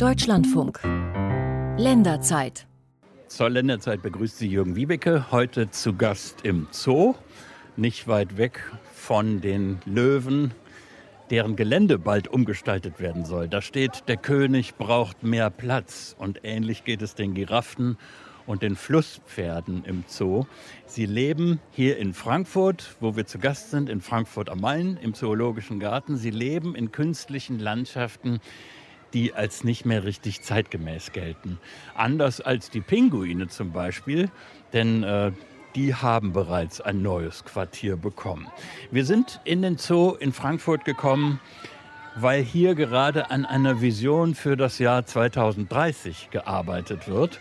Deutschlandfunk. Länderzeit. Zur Länderzeit begrüßt Sie Jürgen Wiebeke, heute zu Gast im Zoo, nicht weit weg von den Löwen, deren Gelände bald umgestaltet werden soll. Da steht, der König braucht mehr Platz und ähnlich geht es den Giraffen und den Flusspferden im Zoo. Sie leben hier in Frankfurt, wo wir zu Gast sind, in Frankfurt am Main, im Zoologischen Garten. Sie leben in künstlichen Landschaften, die als nicht mehr richtig zeitgemäß gelten. Anders als die Pinguine zum Beispiel, denn äh, die haben bereits ein neues Quartier bekommen. Wir sind in den Zoo in Frankfurt gekommen, weil hier gerade an einer Vision für das Jahr 2030 gearbeitet wird.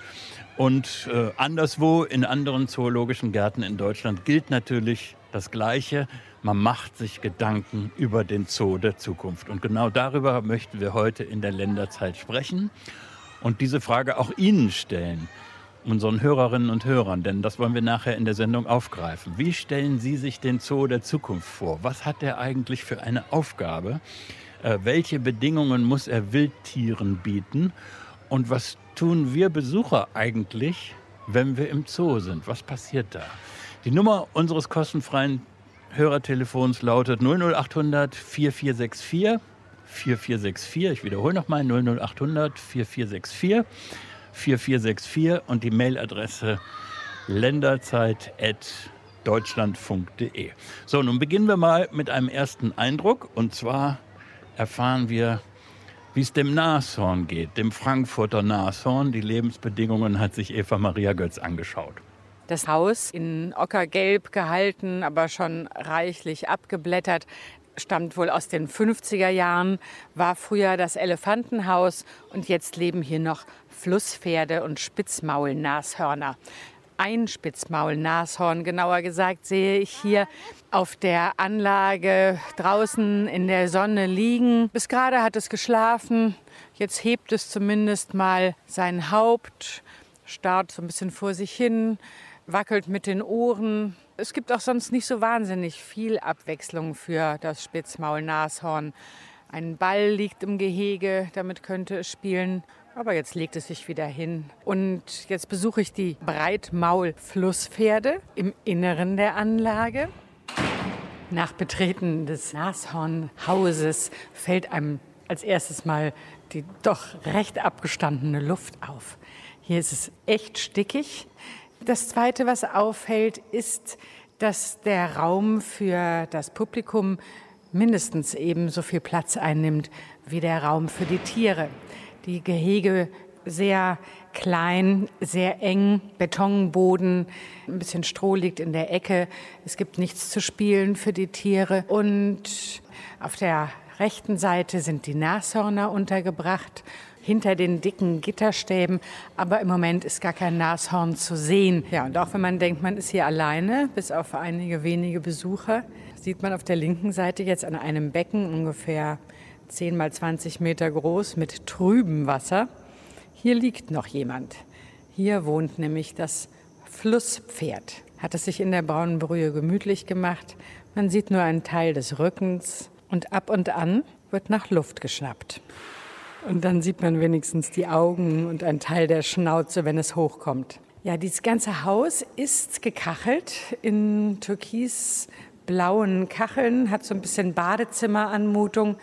Und äh, anderswo in anderen zoologischen Gärten in Deutschland gilt natürlich das Gleiche. Man macht sich Gedanken über den Zoo der Zukunft. Und genau darüber möchten wir heute in der Länderzeit sprechen und diese Frage auch Ihnen stellen, unseren Hörerinnen und Hörern, denn das wollen wir nachher in der Sendung aufgreifen. Wie stellen Sie sich den Zoo der Zukunft vor? Was hat er eigentlich für eine Aufgabe? Äh, welche Bedingungen muss er Wildtieren bieten? Und was tun wir Besucher eigentlich, wenn wir im Zoo sind? Was passiert da? Die Nummer unseres kostenfreien Hörertelefons lautet 00800 4464 4464. Ich wiederhole nochmal 00800 4464 4464 und die Mailadresse länderzeit.deutschlandfunk.de. So, nun beginnen wir mal mit einem ersten Eindruck und zwar erfahren wir, wie es dem Nashorn geht, dem Frankfurter Nashorn. Die Lebensbedingungen hat sich Eva Maria Götz angeschaut. Das Haus in Ockergelb gehalten, aber schon reichlich abgeblättert, stammt wohl aus den 50er Jahren, war früher das Elefantenhaus und jetzt leben hier noch Flusspferde und Spitzmaulnashörner. Ein Spitzmaulnashorn, genauer gesagt, sehe ich hier auf der Anlage draußen in der Sonne liegen. Bis gerade hat es geschlafen. Jetzt hebt es zumindest mal sein Haupt, starrt so ein bisschen vor sich hin, wackelt mit den Ohren. Es gibt auch sonst nicht so wahnsinnig viel Abwechslung für das Spitzmaulnashorn. Ein Ball liegt im Gehege, damit könnte es spielen. Aber jetzt legt es sich wieder hin. Und jetzt besuche ich die Breitmaul-Flusspferde im Inneren der Anlage. Nach Betreten des Nashornhauses fällt einem als erstes mal die doch recht abgestandene Luft auf. Hier ist es echt stickig. Das Zweite, was auffällt, ist, dass der Raum für das Publikum mindestens ebenso viel Platz einnimmt wie der Raum für die Tiere. Die Gehege sehr klein, sehr eng, Betonboden, ein bisschen Stroh liegt in der Ecke. Es gibt nichts zu spielen für die Tiere. Und auf der rechten Seite sind die Nashörner untergebracht hinter den dicken Gitterstäben. Aber im Moment ist gar kein Nashorn zu sehen. Ja, und auch wenn man denkt, man ist hier alleine, bis auf einige wenige Besucher, sieht man auf der linken Seite jetzt an einem Becken ungefähr 10 mal 20 Meter groß mit trübem Wasser. Hier liegt noch jemand. Hier wohnt nämlich das Flusspferd. Hat es sich in der braunen Brühe gemütlich gemacht. Man sieht nur einen Teil des Rückens und ab und an wird nach Luft geschnappt. Und dann sieht man wenigstens die Augen und ein Teil der Schnauze, wenn es hochkommt. Ja, dieses ganze Haus ist gekachelt in türkisblauen Kacheln, hat so ein bisschen Badezimmeranmutung.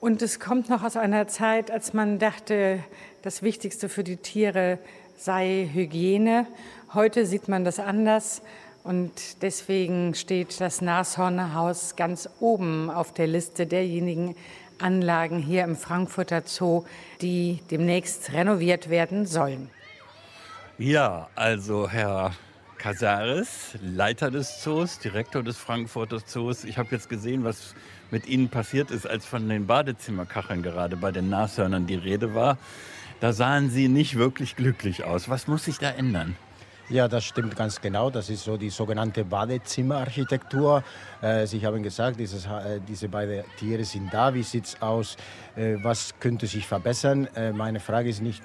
Und es kommt noch aus einer Zeit, als man dachte, das Wichtigste für die Tiere sei Hygiene. Heute sieht man das anders. Und deswegen steht das Nashornhaus ganz oben auf der Liste derjenigen Anlagen hier im Frankfurter Zoo, die demnächst renoviert werden sollen. Ja, also Herr Casares, Leiter des Zoos, Direktor des Frankfurter Zoos. Ich habe jetzt gesehen, was mit Ihnen passiert ist, als von den Badezimmerkacheln gerade bei den Nashörnern die Rede war. Da sahen Sie nicht wirklich glücklich aus. Was muss sich da ändern? Ja, das stimmt ganz genau. Das ist so die sogenannte Badezimmerarchitektur. Äh, Sie haben gesagt, dieses, äh, diese beiden Tiere sind da. Wie sieht es aus? Äh, was könnte sich verbessern? Meine Frage ist nicht,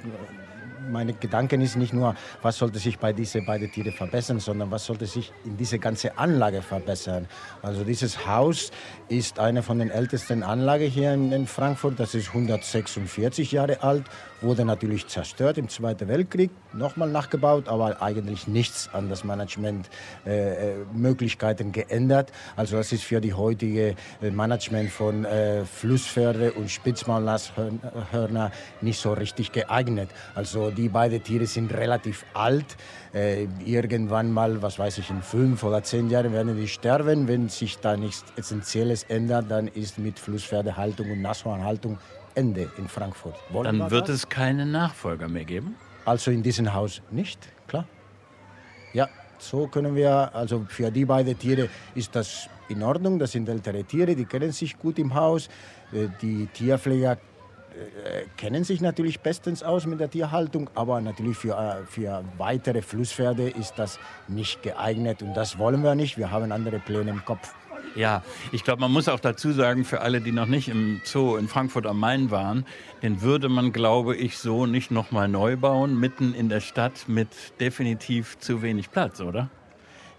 meine Gedanken ist nicht nur, was sollte sich bei diesen beiden Tieren verbessern, sondern was sollte sich in diese ganze Anlage verbessern. Also dieses Haus ist eine von den ältesten Anlagen hier in Frankfurt. Das ist 146 Jahre alt, wurde natürlich zerstört im Zweiten Weltkrieg, nochmal nachgebaut, aber eigentlich nichts an das Management äh, äh geändert. Also das ist für die heutige äh, Management von äh, Flusspferde und Spitzmaulnashörner nicht so richtig geeignet. Also die beiden Tiere sind relativ alt. Äh, irgendwann mal, was weiß ich, in fünf oder zehn Jahren werden die sterben. Wenn sich da nichts Essentielles ändert, dann ist mit Flusspferdehaltung und Nashornhaltung Ende in Frankfurt. Wollen dann wird das? es keine Nachfolger mehr geben? Also in diesem Haus nicht, klar. Ja, so können wir, also für die beiden Tiere ist das in Ordnung. Das sind ältere Tiere, die kennen sich gut im Haus. Äh, die Tierpfleger äh, kennen sich natürlich bestens aus mit der Tierhaltung, aber natürlich für, äh, für weitere Flusspferde ist das nicht geeignet und das wollen wir nicht. Wir haben andere Pläne im Kopf. Ja, ich glaube, man muss auch dazu sagen, für alle, die noch nicht im Zoo in Frankfurt am Main waren, den würde man, glaube ich, so nicht nochmal neu bauen, mitten in der Stadt mit definitiv zu wenig Platz, oder?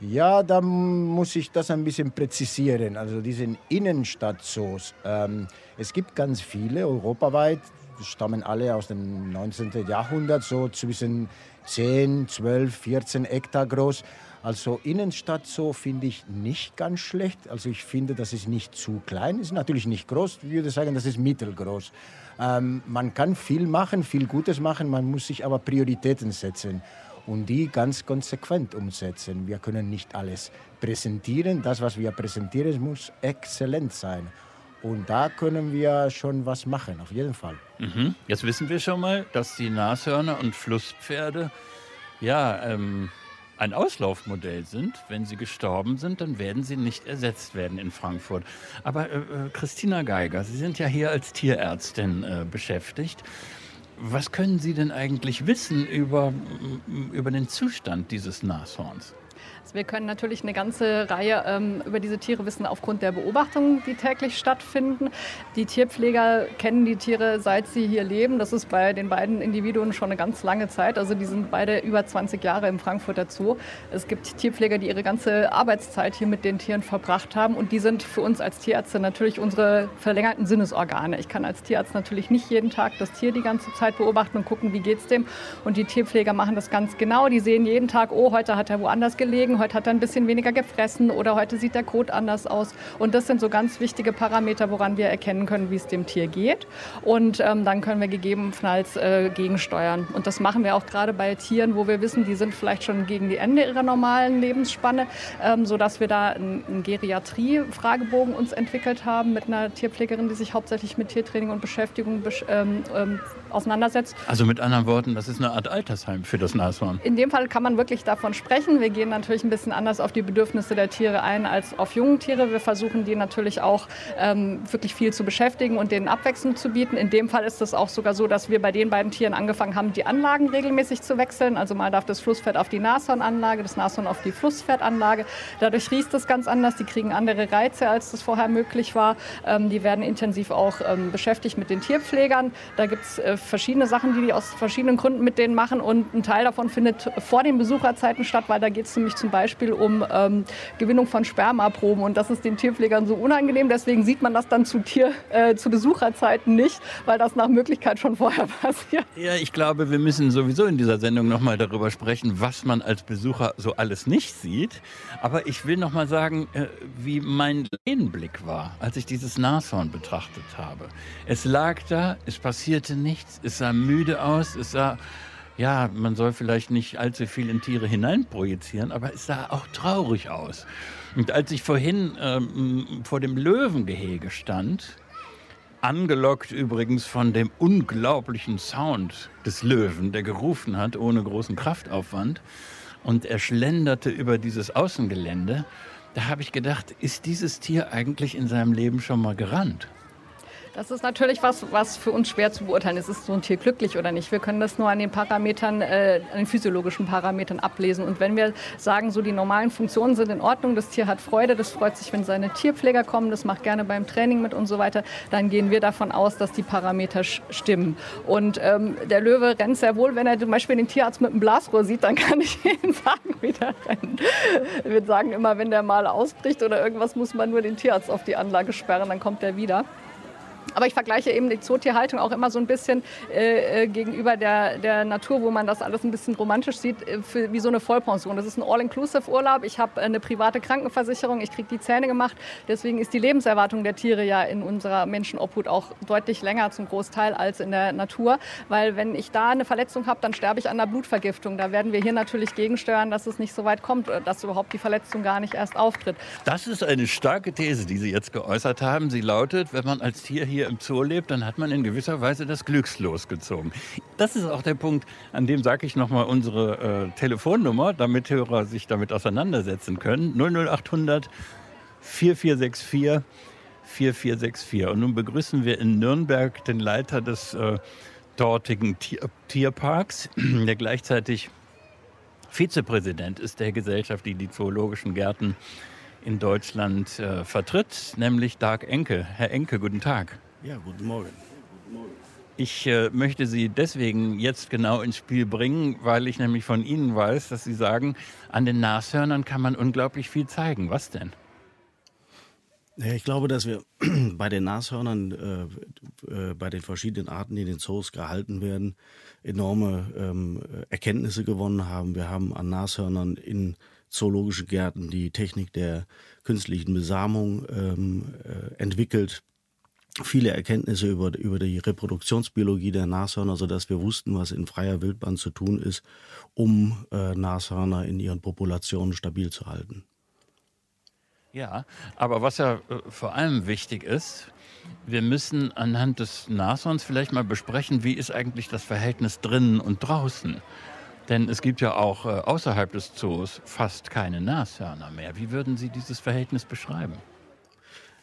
Ja, da muss ich das ein bisschen präzisieren. Also diesen Innenstadtzoos, ähm, es gibt ganz viele europaweit, stammen alle aus dem 19. Jahrhundert, so zwischen 10, 12, 14 Hektar groß. Also Innenstadt so finde ich nicht ganz schlecht. Also ich finde, das ist nicht zu klein. Ist natürlich nicht groß. Ich würde sagen, das ist mittelgroß. Ähm, man kann viel machen, viel Gutes machen. Man muss sich aber Prioritäten setzen und die ganz konsequent umsetzen. Wir können nicht alles präsentieren. Das, was wir präsentieren, muss exzellent sein. Und da können wir schon was machen, auf jeden Fall. Mhm. Jetzt wissen wir schon mal, dass die Nashörner und Flusspferde ja, ähm, ein Auslaufmodell sind. Wenn sie gestorben sind, dann werden sie nicht ersetzt werden in Frankfurt. Aber äh, äh Christina Geiger, Sie sind ja hier als Tierärztin äh, beschäftigt. Was können Sie denn eigentlich wissen über, über den Zustand dieses Nashorns? Wir können natürlich eine ganze Reihe ähm, über diese Tiere wissen aufgrund der Beobachtungen, die täglich stattfinden. Die Tierpfleger kennen die Tiere, seit sie hier leben. Das ist bei den beiden Individuen schon eine ganz lange Zeit. Also die sind beide über 20 Jahre im Frankfurter Zoo. Es gibt Tierpfleger, die ihre ganze Arbeitszeit hier mit den Tieren verbracht haben. Und die sind für uns als Tierärzte natürlich unsere verlängerten Sinnesorgane. Ich kann als Tierarzt natürlich nicht jeden Tag das Tier die ganze Zeit beobachten und gucken, wie geht es dem. Und die Tierpfleger machen das ganz genau. Die sehen jeden Tag, oh, heute hat er woanders gelegen, heute hat er ein bisschen weniger gefressen oder heute sieht der Kot anders aus. Und das sind so ganz wichtige Parameter, woran wir erkennen können, wie es dem Tier geht. Und ähm, dann können wir gegebenenfalls äh, gegensteuern. Und das machen wir auch gerade bei Tieren, wo wir wissen, die sind vielleicht schon gegen die Ende ihrer normalen Lebensspanne, ähm, sodass wir da einen Geriatrie-Fragebogen uns entwickelt haben mit einer Tierpflegerin, die sich hauptsächlich mit Tiertraining und Beschäftigung besch ähm, ähm, auseinandersetzt. Also mit anderen Worten, das ist eine Art Altersheim für das Nashorn. In dem Fall kann man wirklich davon sprechen. Wir gehen natürlich ein bisschen anders auf die Bedürfnisse der Tiere ein als auf jungen Tiere. Wir versuchen die natürlich auch ähm, wirklich viel zu beschäftigen und denen Abwechslung zu bieten. In dem Fall ist es auch sogar so, dass wir bei den beiden Tieren angefangen haben, die Anlagen regelmäßig zu wechseln. Also mal darf das Flusspferd auf die Nashornanlage, das Nashorn auf die Flusspferdanlage. Dadurch riecht es ganz anders. Die kriegen andere Reize, als das vorher möglich war. Ähm, die werden intensiv auch ähm, beschäftigt mit den Tierpflegern. Da gibt es äh, verschiedene Sachen, die die aus verschiedenen Gründen mit denen machen. Und ein Teil davon findet vor den Besucherzeiten statt, weil da geht es nämlich zum Beispiel um ähm, Gewinnung von Spermaproben. Und das ist den Tierpflegern so unangenehm. Deswegen sieht man das dann zu, Tier, äh, zu Besucherzeiten nicht, weil das nach Möglichkeit schon vorher passiert. Ja, ich glaube, wir müssen sowieso in dieser Sendung nochmal darüber sprechen, was man als Besucher so alles nicht sieht. Aber ich will nochmal sagen, äh, wie mein Lehnblick war, als ich dieses Nashorn betrachtet habe. Es lag da, es passierte nichts, es sah müde aus, es sah, ja, man soll vielleicht nicht allzu viel in Tiere hineinprojizieren, aber es sah auch traurig aus. Und als ich vorhin ähm, vor dem Löwengehege stand, angelockt übrigens von dem unglaublichen Sound des Löwen, der gerufen hat, ohne großen Kraftaufwand, und er schlenderte über dieses Außengelände, da habe ich gedacht, ist dieses Tier eigentlich in seinem Leben schon mal gerannt? Das ist natürlich was, was für uns schwer zu beurteilen ist. Ist so ein Tier glücklich oder nicht? Wir können das nur an den Parametern, äh, an den physiologischen Parametern ablesen. Und wenn wir sagen, so die normalen Funktionen sind in Ordnung, das Tier hat Freude, das freut sich, wenn seine Tierpfleger kommen, das macht gerne beim Training mit und so weiter, dann gehen wir davon aus, dass die Parameter stimmen. Und ähm, der Löwe rennt sehr wohl, wenn er zum Beispiel den Tierarzt mit einem Blasrohr sieht, dann kann ich Ihnen sagen, wie der rennt. Wir sagen immer, wenn der mal ausbricht oder irgendwas, muss man nur den Tierarzt auf die Anlage sperren, dann kommt der wieder. Aber ich vergleiche eben die Zootierhaltung auch immer so ein bisschen äh, äh, gegenüber der, der Natur, wo man das alles ein bisschen romantisch sieht, äh, für, wie so eine Vollpension. Das ist ein All-Inclusive-Urlaub. Ich habe eine private Krankenversicherung, ich kriege die Zähne gemacht. Deswegen ist die Lebenserwartung der Tiere ja in unserer Menschenobhut auch deutlich länger zum Großteil als in der Natur. Weil wenn ich da eine Verletzung habe, dann sterbe ich an der Blutvergiftung. Da werden wir hier natürlich gegensteuern, dass es nicht so weit kommt, äh, dass überhaupt die Verletzung gar nicht erst auftritt. Das ist eine starke These, die Sie jetzt geäußert haben. Sie lautet, wenn man als Tier hier im Zoo lebt, dann hat man in gewisser Weise das Glückslos gezogen. Das ist auch der Punkt, an dem sage ich nochmal unsere äh, Telefonnummer, damit Hörer sich damit auseinandersetzen können. 00800 4464 4464. Und nun begrüßen wir in Nürnberg den Leiter des äh, dortigen Tier Tierparks, der gleichzeitig Vizepräsident ist der Gesellschaft, die die zoologischen Gärten in Deutschland äh, vertritt, nämlich Dark Enke. Herr Enke, guten Tag. Ja, guten Morgen. Ich äh, möchte Sie deswegen jetzt genau ins Spiel bringen, weil ich nämlich von Ihnen weiß, dass Sie sagen, an den Nashörnern kann man unglaublich viel zeigen. Was denn? Ich glaube, dass wir bei den Nashörnern, äh, äh, bei den verschiedenen Arten, die in den Zoos gehalten werden, enorme ähm, Erkenntnisse gewonnen haben. Wir haben an Nashörnern in zoologischen Gärten die Technik der künstlichen Besamung ähm, äh, entwickelt viele Erkenntnisse über, über die Reproduktionsbiologie der Nashörner, sodass wir wussten, was in freier Wildbahn zu tun ist, um äh, Nashörner in ihren Populationen stabil zu halten. Ja, aber was ja äh, vor allem wichtig ist, wir müssen anhand des Nashorns vielleicht mal besprechen, wie ist eigentlich das Verhältnis drinnen und draußen. Denn es gibt ja auch äh, außerhalb des Zoos fast keine Nashörner mehr. Wie würden Sie dieses Verhältnis beschreiben?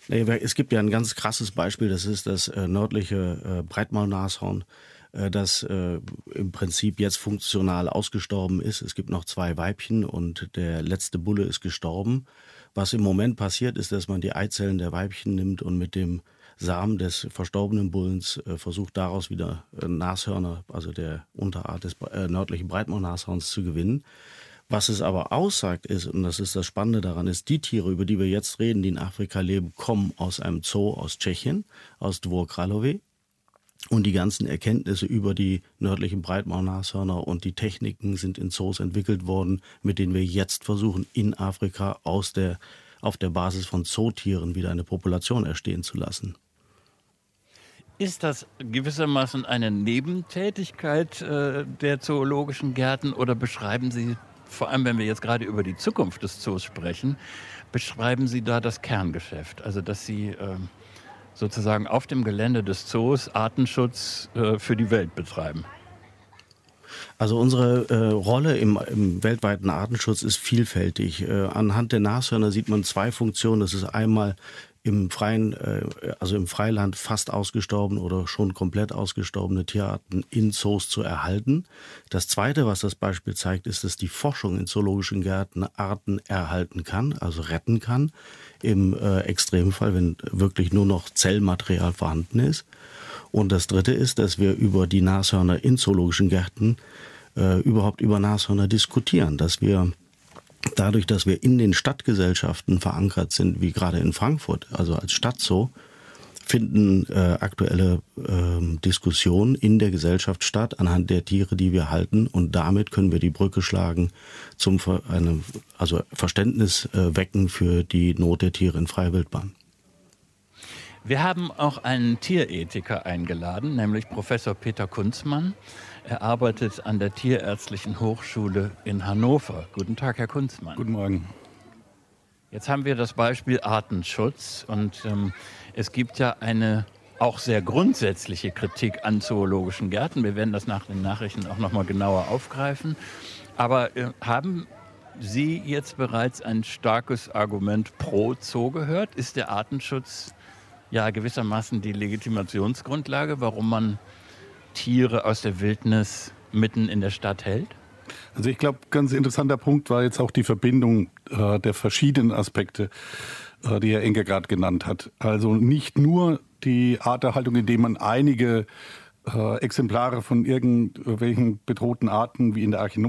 Es gibt ja ein ganz krasses Beispiel, das ist das äh, nördliche äh, Breitmaulnashorn, äh, das im Prinzip jetzt funktional ausgestorben ist. Es gibt noch zwei Weibchen und der letzte Bulle ist gestorben. Was im Moment passiert, ist, dass man die Eizellen der Weibchen nimmt und mit dem Samen des verstorbenen Bullens äh, versucht, daraus wieder äh, Nashörner, also der Unterart des nördlichen Breitmaulnashorns, zu gewinnen. Was es aber aussagt ist, und das ist das Spannende daran, ist, die Tiere, über die wir jetzt reden, die in Afrika leben, kommen aus einem Zoo aus Tschechien, aus Dvor Kralove. Und die ganzen Erkenntnisse über die nördlichen Breitmaulnashörner und die Techniken sind in Zoos entwickelt worden, mit denen wir jetzt versuchen, in Afrika aus der, auf der Basis von Zootieren wieder eine Population erstehen zu lassen. Ist das gewissermaßen eine Nebentätigkeit äh, der zoologischen Gärten oder beschreiben Sie vor allem wenn wir jetzt gerade über die Zukunft des Zoos sprechen, beschreiben Sie da das Kerngeschäft. Also dass Sie äh, sozusagen auf dem Gelände des Zoos Artenschutz äh, für die Welt betreiben. Also unsere äh, Rolle im, im, weltweiten Artenschutz ist vielfältig. Äh, anhand der Nashörner sieht man zwei Funktionen. Das ist einmal im freien, äh, also im Freiland fast ausgestorben oder schon komplett ausgestorbene Tierarten in Zoos zu erhalten. Das zweite, was das Beispiel zeigt, ist, dass die Forschung in zoologischen Gärten Arten erhalten kann, also retten kann. Im äh, Extremfall, wenn wirklich nur noch Zellmaterial vorhanden ist. Und das dritte ist, dass wir über die Nashörner in zoologischen Gärten äh, überhaupt über Nashörner diskutieren, dass wir dadurch, dass wir in den Stadtgesellschaften verankert sind, wie gerade in Frankfurt, also als Stadt so, finden äh, aktuelle äh, Diskussionen in der Gesellschaft statt anhand der Tiere, die wir halten und damit können wir die Brücke schlagen zum Ver eine, also Verständnis äh, wecken für die Not der Tiere in freier Wildbahn. Wir haben auch einen Tierethiker eingeladen, nämlich Professor Peter Kunzmann. Er arbeitet an der Tierärztlichen Hochschule in Hannover. Guten Tag, Herr Kunzmann. Guten Morgen. Jetzt haben wir das Beispiel Artenschutz und ähm, es gibt ja eine auch sehr grundsätzliche Kritik an zoologischen Gärten. Wir werden das nach den Nachrichten auch noch mal genauer aufgreifen. Aber äh, haben Sie jetzt bereits ein starkes Argument pro Zoo gehört? Ist der Artenschutz ja gewissermaßen die Legitimationsgrundlage, warum man Tiere aus der Wildnis mitten in der Stadt hält? Also ich glaube, ganz interessanter Punkt war jetzt auch die Verbindung äh, der verschiedenen Aspekte, äh, die Herr Enke gerade genannt hat. Also nicht nur die Arterhaltung, indem man einige äh, Exemplare von irgendwelchen bedrohten Arten wie in der Arche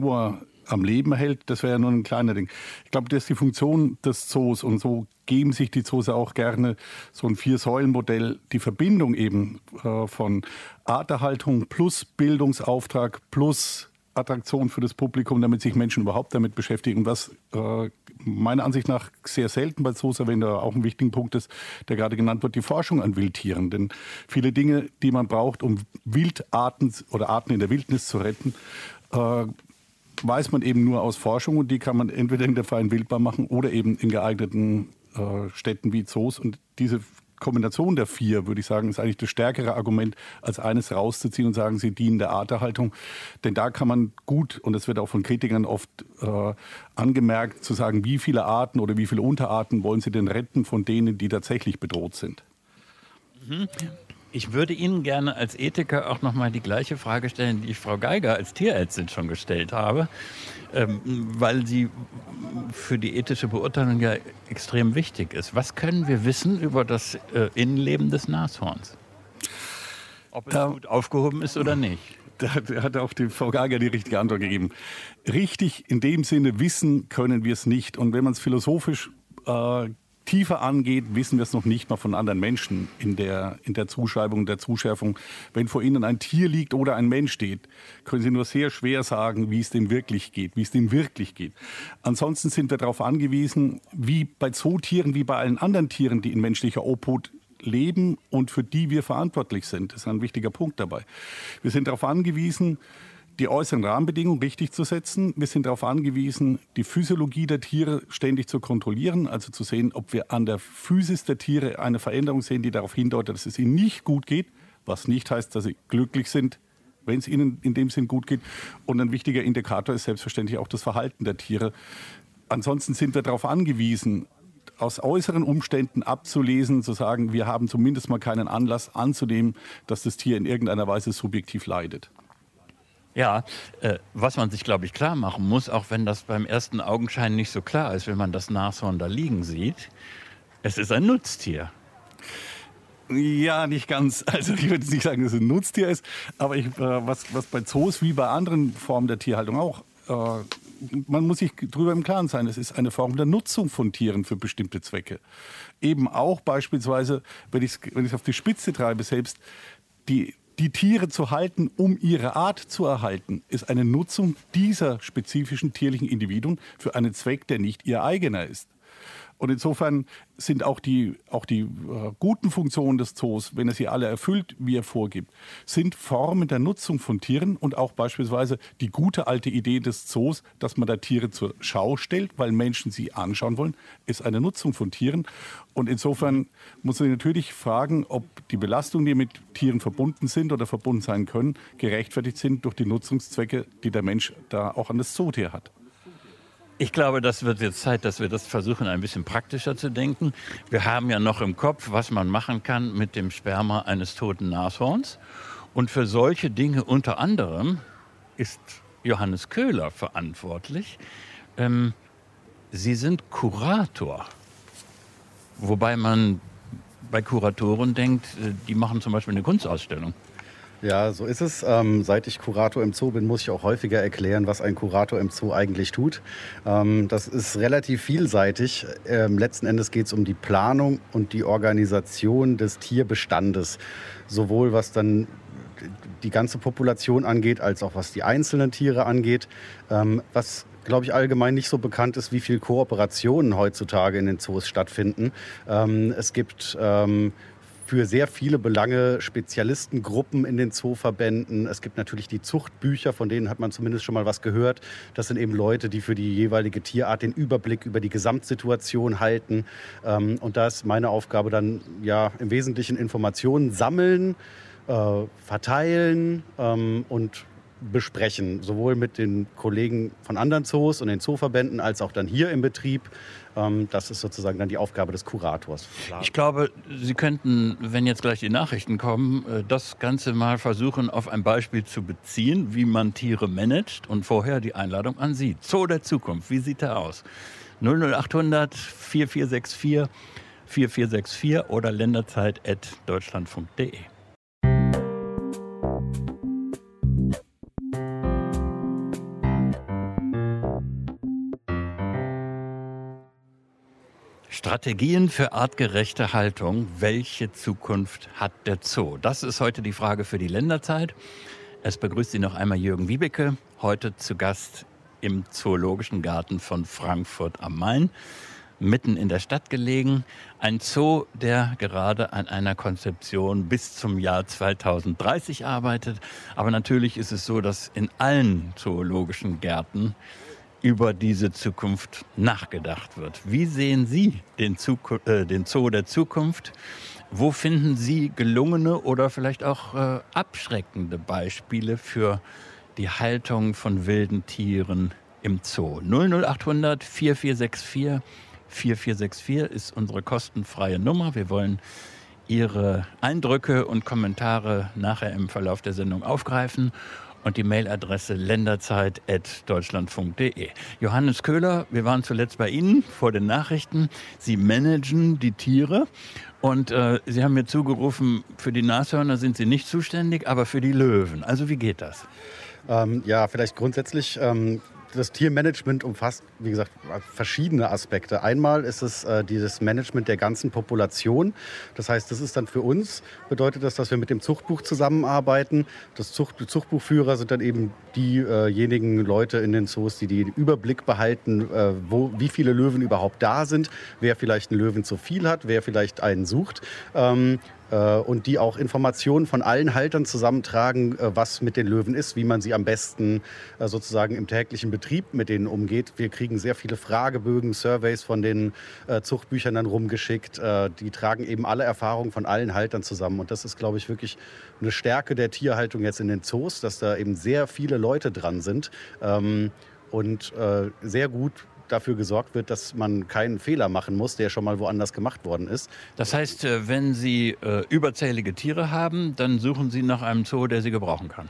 am Leben hält, das wäre ja nur ein kleiner Ding. Ich glaube, das ist die Funktion des Zoos und so geben sich die Zoos auch gerne so ein Vier-Säulen-Modell, die Verbindung eben äh, von Arterhaltung plus Bildungsauftrag plus Attraktion für das Publikum, damit sich Menschen überhaupt damit beschäftigen. Was äh, meiner Ansicht nach sehr selten bei Zoos erwähnt, aber auch ein wichtiger Punkt ist, der gerade genannt wird, die Forschung an Wildtieren. Denn viele Dinge, die man braucht, um Wildarten oder Arten in der Wildnis zu retten, äh, weiß man eben nur aus Forschung und die kann man entweder in der freien Wildbahn machen oder eben in geeigneten äh, Städten wie Zoos. Und diese Kombination der vier, würde ich sagen, ist eigentlich das stärkere Argument, als eines rauszuziehen und sagen, sie dienen der Arterhaltung. Denn da kann man gut, und das wird auch von Kritikern oft äh, angemerkt, zu sagen, wie viele Arten oder wie viele Unterarten wollen sie denn retten von denen, die tatsächlich bedroht sind. Mhm. Ich würde Ihnen gerne als Ethiker auch noch mal die gleiche Frage stellen, die ich Frau Geiger als Tierärztin schon gestellt habe, ähm, weil sie für die ethische Beurteilung ja extrem wichtig ist. Was können wir wissen über das äh, Innenleben des Nashorns? Ob es gut aufgehoben ist oder nicht? Da hat auch die Frau Geiger die richtige Antwort gegeben. Richtig in dem Sinne wissen können wir es nicht. Und wenn man es philosophisch äh, tiefer angeht, wissen wir es noch nicht mal von anderen Menschen in der, in der Zuschreibung, der Zuschärfung. Wenn vor Ihnen ein Tier liegt oder ein Mensch steht, können Sie nur sehr schwer sagen, wie es dem wirklich geht, wie es dem wirklich geht. Ansonsten sind wir darauf angewiesen, wie bei Zootieren, wie bei allen anderen Tieren, die in menschlicher Obhut leben und für die wir verantwortlich sind. Das ist ein wichtiger Punkt dabei. Wir sind darauf angewiesen, die äußeren Rahmenbedingungen richtig zu setzen. Wir sind darauf angewiesen, die Physiologie der Tiere ständig zu kontrollieren, also zu sehen, ob wir an der Physis der Tiere eine Veränderung sehen, die darauf hindeutet, dass es ihnen nicht gut geht, was nicht heißt, dass sie glücklich sind, wenn es ihnen in dem Sinn gut geht. Und ein wichtiger Indikator ist selbstverständlich auch das Verhalten der Tiere. Ansonsten sind wir darauf angewiesen, aus äußeren Umständen abzulesen, zu sagen, wir haben zumindest mal keinen Anlass anzunehmen, dass das Tier in irgendeiner Weise subjektiv leidet. Ja, äh, was man sich, glaube ich, klar machen muss, auch wenn das beim ersten Augenschein nicht so klar ist, wenn man das Nashorn da liegen sieht, es ist ein Nutztier. Ja, nicht ganz. Also ich würde nicht sagen, dass es ein Nutztier ist, aber ich, äh, was, was bei Zoos wie bei anderen Formen der Tierhaltung auch, äh, man muss sich darüber im Klaren sein, es ist eine Form der Nutzung von Tieren für bestimmte Zwecke. Eben auch beispielsweise, wenn ich es wenn auf die Spitze treibe, selbst die die Tiere zu halten, um ihre Art zu erhalten, ist eine Nutzung dieser spezifischen tierlichen Individuen für einen Zweck, der nicht ihr eigener ist. Und insofern sind auch die, auch die äh, guten Funktionen des Zoos, wenn er sie alle erfüllt, wie er vorgibt, sind Formen der Nutzung von Tieren und auch beispielsweise die gute alte Idee des Zoos, dass man da Tiere zur Schau stellt, weil Menschen sie anschauen wollen, ist eine Nutzung von Tieren. Und insofern muss man natürlich fragen, ob die Belastungen, die mit Tieren verbunden sind oder verbunden sein können, gerechtfertigt sind durch die Nutzungszwecke, die der Mensch da auch an das Zootier hat. Ich glaube, das wird jetzt Zeit, dass wir das versuchen, ein bisschen praktischer zu denken. Wir haben ja noch im Kopf, was man machen kann mit dem Sperma eines toten Nashorns. Und für solche Dinge unter anderem ist Johannes Köhler verantwortlich. Ähm, Sie sind Kurator. Wobei man bei Kuratoren denkt, äh, die machen zum Beispiel eine Kunstausstellung. Ja, so ist es. Ähm, seit ich Kurator im Zoo bin, muss ich auch häufiger erklären, was ein Kurator im Zoo eigentlich tut. Ähm, das ist relativ vielseitig. Ähm, letzten Endes geht es um die Planung und die Organisation des Tierbestandes. Sowohl was dann die ganze Population angeht, als auch was die einzelnen Tiere angeht. Ähm, was glaube ich, allgemein nicht so bekannt ist, wie viele Kooperationen heutzutage in den Zoos stattfinden. Ähm, es gibt ähm, für sehr viele Belange Spezialistengruppen in den Zooverbänden. Es gibt natürlich die Zuchtbücher, von denen hat man zumindest schon mal was gehört. Das sind eben Leute, die für die jeweilige Tierart den Überblick über die Gesamtsituation halten. Ähm, und da ist meine Aufgabe dann ja im Wesentlichen Informationen sammeln, äh, verteilen ähm, und besprechen, sowohl mit den Kollegen von anderen Zoos und den Zooverbänden als auch dann hier im Betrieb das ist sozusagen dann die Aufgabe des Kurators. Ich glaube, Sie könnten, wenn jetzt gleich die Nachrichten kommen, äh, das Ganze mal versuchen, auf ein Beispiel zu beziehen, wie man Tiere managt und vorher die Einladung an Sie. Zoo der Zukunft, wie sieht er aus? 00800 4464 4464 oder länderzeit.deutschlandfunk.de. Strategien für artgerechte Haltung. Welche Zukunft hat der Zoo? Das ist heute die Frage für die Länderzeit. Es begrüßt Sie noch einmal Jürgen Wiebeke, heute zu Gast im Zoologischen Garten von Frankfurt am Main mitten in der Stadt gelegen. Ein Zoo, der gerade an einer Konzeption bis zum Jahr 2030 arbeitet. Aber natürlich ist es so, dass in allen zoologischen Gärten über diese Zukunft nachgedacht wird. Wie sehen Sie den, Zuku äh, den Zoo der Zukunft? Wo finden Sie gelungene oder vielleicht auch äh, abschreckende Beispiele für die Haltung von wilden Tieren im Zoo? 00800 4464 4464 ist unsere kostenfreie Nummer. Wir wollen Ihre Eindrücke und Kommentare nachher im Verlauf der Sendung aufgreifen und die Mailadresse länderzeit.deutschlandfunk.de. Johannes Köhler, wir waren zuletzt bei Ihnen vor den Nachrichten. Sie managen die Tiere und äh, Sie haben mir zugerufen, für die Nashörner sind Sie nicht zuständig, aber für die Löwen. Also wie geht das? Ähm, ja, vielleicht grundsätzlich ähm, das Tiermanagement umfasst, wie gesagt, verschiedene Aspekte. Einmal ist es äh, dieses Management der ganzen Population. Das heißt, das ist dann für uns, bedeutet das, dass wir mit dem Zuchtbuch zusammenarbeiten. Das Zucht, Zuchtbuchführer sind dann eben diejenigen Leute in den Zoos, die den Überblick behalten, äh, wo, wie viele Löwen überhaupt da sind, wer vielleicht einen Löwen zu viel hat, wer vielleicht einen sucht. Ähm, äh, und die auch Informationen von allen Haltern zusammentragen, äh, was mit den Löwen ist, wie man sie am besten äh, sozusagen im täglichen Betrieb mit denen umgeht. Wir kriegen sehr viele Fragebögen, Surveys von den Zuchtbüchern dann rumgeschickt. Die tragen eben alle Erfahrungen von allen Haltern zusammen. Und das ist, glaube ich, wirklich eine Stärke der Tierhaltung jetzt in den Zoos, dass da eben sehr viele Leute dran sind ähm, und sehr gut dafür gesorgt wird, dass man keinen Fehler machen muss, der schon mal woanders gemacht worden ist. Das heißt, äh, wenn Sie äh, überzählige Tiere haben, dann suchen Sie nach einem Zoo, der Sie gebrauchen kann.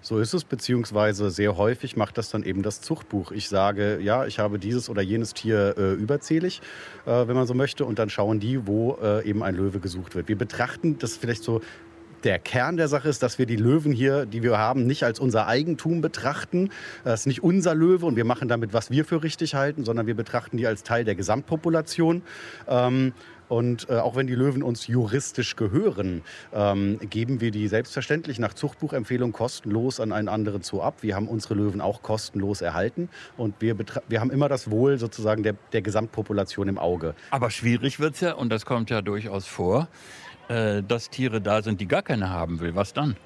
So ist es, beziehungsweise sehr häufig macht das dann eben das Zuchtbuch. Ich sage, ja, ich habe dieses oder jenes Tier äh, überzählig, äh, wenn man so möchte, und dann schauen die, wo äh, eben ein Löwe gesucht wird. Wir betrachten das vielleicht so der Kern der Sache ist, dass wir die Löwen hier, die wir haben, nicht als unser Eigentum betrachten. Das ist nicht unser Löwe und wir machen damit, was wir für richtig halten, sondern wir betrachten die als Teil der Gesamtpopulation. Ähm, und äh, auch wenn die Löwen uns juristisch gehören, ähm, geben wir die selbstverständlich nach Zuchtbuchempfehlung kostenlos an einen anderen Zoo ab. Wir haben unsere Löwen auch kostenlos erhalten und wir, wir haben immer das Wohl sozusagen der, der Gesamtpopulation im Auge. Aber schwierig wird es ja, und das kommt ja durchaus vor, äh, dass Tiere da sind, die gar keine haben will. Was dann?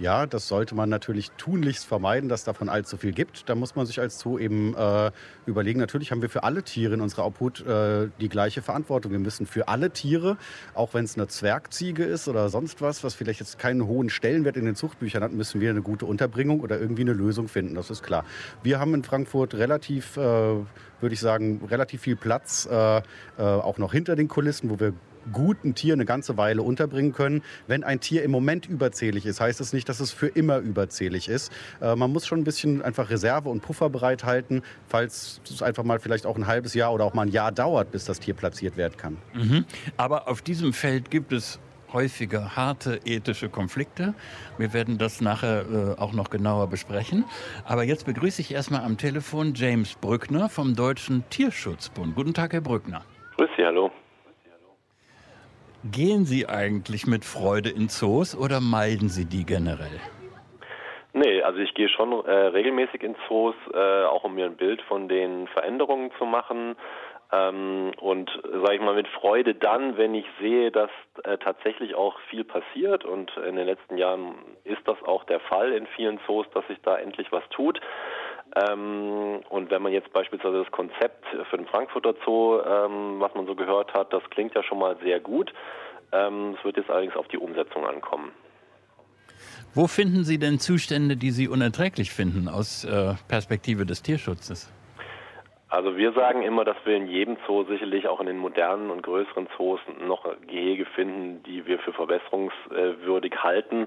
Ja, das sollte man natürlich tunlichst vermeiden, dass davon allzu viel gibt. Da muss man sich als Zoo eben äh, überlegen. Natürlich haben wir für alle Tiere in unserer Obhut äh, die gleiche Verantwortung. Wir müssen für alle Tiere, auch wenn es eine Zwergziege ist oder sonst was, was vielleicht jetzt keinen hohen Stellenwert in den Zuchtbüchern hat, müssen wir eine gute Unterbringung oder irgendwie eine Lösung finden. Das ist klar. Wir haben in Frankfurt relativ, äh, würde ich sagen, relativ viel Platz, äh, äh, auch noch hinter den Kulissen, wo wir guten Tier eine ganze Weile unterbringen können. Wenn ein Tier im Moment überzählig ist, heißt es das nicht, dass es für immer überzählig ist. Äh, man muss schon ein bisschen einfach Reserve und Puffer bereithalten, falls es einfach mal vielleicht auch ein halbes Jahr oder auch mal ein Jahr dauert, bis das Tier platziert werden kann. Mhm. Aber auf diesem Feld gibt es häufige harte ethische Konflikte. Wir werden das nachher äh, auch noch genauer besprechen. Aber jetzt begrüße ich erstmal am Telefon James Brückner vom Deutschen Tierschutzbund. Guten Tag, Herr Brückner. Grüß Sie, hallo. Gehen Sie eigentlich mit Freude in Zoos oder meiden Sie die generell? Nee, also ich gehe schon äh, regelmäßig in Zoos, äh, auch um mir ein Bild von den Veränderungen zu machen. Ähm, und sage ich mal mit Freude dann, wenn ich sehe, dass äh, tatsächlich auch viel passiert und in den letzten Jahren ist das auch der Fall in vielen Zoos, dass sich da endlich was tut. Ähm, und wenn man jetzt beispielsweise das Konzept für den Frankfurter Zoo, ähm, was man so gehört hat, das klingt ja schon mal sehr gut. Ähm, es wird jetzt allerdings auf die Umsetzung ankommen. Wo finden Sie denn Zustände, die Sie unerträglich finden aus äh, Perspektive des Tierschutzes? Also wir sagen immer, dass wir in jedem Zoo sicherlich auch in den modernen und größeren Zoos noch Gehege finden, die wir für verbesserungswürdig halten.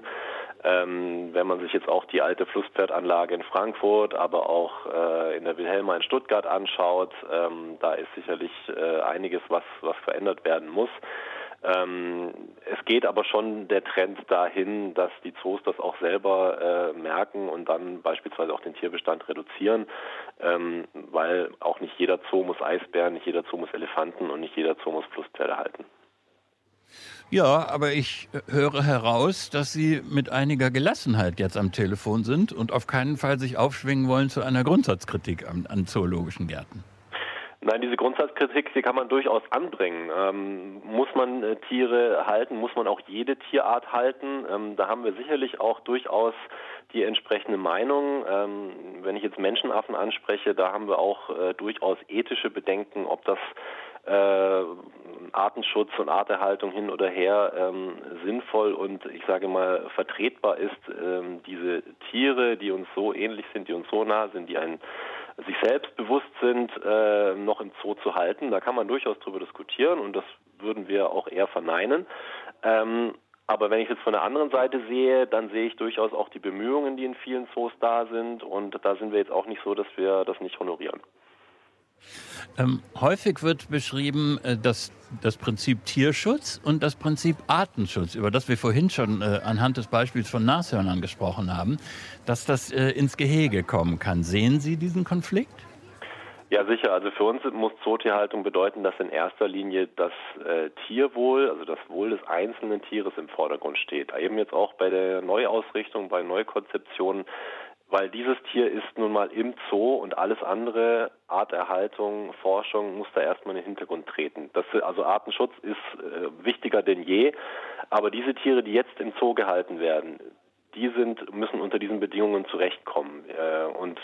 Ähm, wenn man sich jetzt auch die alte Flusspferdanlage in Frankfurt, aber auch äh, in der Wilhelma in Stuttgart anschaut, ähm, da ist sicherlich äh, einiges, was, was verändert werden muss. Ähm, es geht aber schon der Trend dahin, dass die Zoos das auch selber äh, merken und dann beispielsweise auch den Tierbestand reduzieren, ähm, weil auch nicht jeder Zoo muss Eisbären, nicht jeder Zoo muss Elefanten und nicht jeder Zoo muss Flusspferde halten. Ja, aber ich höre heraus, dass Sie mit einiger Gelassenheit jetzt am Telefon sind und auf keinen Fall sich aufschwingen wollen zu einer Grundsatzkritik an, an zoologischen Gärten. Nein, diese Grundsatzkritik, die kann man durchaus anbringen. Ähm, muss man äh, Tiere halten, muss man auch jede Tierart halten? Ähm, da haben wir sicherlich auch durchaus die entsprechende Meinung. Ähm, wenn ich jetzt Menschenaffen anspreche, da haben wir auch äh, durchaus ethische Bedenken, ob das äh, Artenschutz und Arterhaltung hin oder her ähm, sinnvoll und ich sage mal vertretbar ist, ähm, diese Tiere, die uns so ähnlich sind, die uns so nah sind, die ein sich selbst bewusst sind, äh, noch im Zoo zu halten. Da kann man durchaus drüber diskutieren und das würden wir auch eher verneinen. Ähm, aber wenn ich jetzt von der anderen Seite sehe, dann sehe ich durchaus auch die Bemühungen, die in vielen Zoos da sind und da sind wir jetzt auch nicht so, dass wir das nicht honorieren. Ähm, häufig wird beschrieben, äh, dass das Prinzip Tierschutz und das Prinzip Artenschutz, über das wir vorhin schon äh, anhand des Beispiels von Nashörnern gesprochen haben, dass das äh, ins Gehege kommen kann. Sehen Sie diesen Konflikt? Ja, sicher. Also für uns muss Zootierhaltung bedeuten, dass in erster Linie das äh, Tierwohl, also das Wohl des einzelnen Tieres im Vordergrund steht. Eben jetzt auch bei der Neuausrichtung, bei Neukonzeptionen weil dieses Tier ist nun mal im Zoo und alles andere, Arterhaltung, Forschung, muss da erstmal in den Hintergrund treten. Das, also Artenschutz ist äh, wichtiger denn je, aber diese Tiere, die jetzt im Zoo gehalten werden, die sind, müssen unter diesen Bedingungen zurechtkommen. Äh, und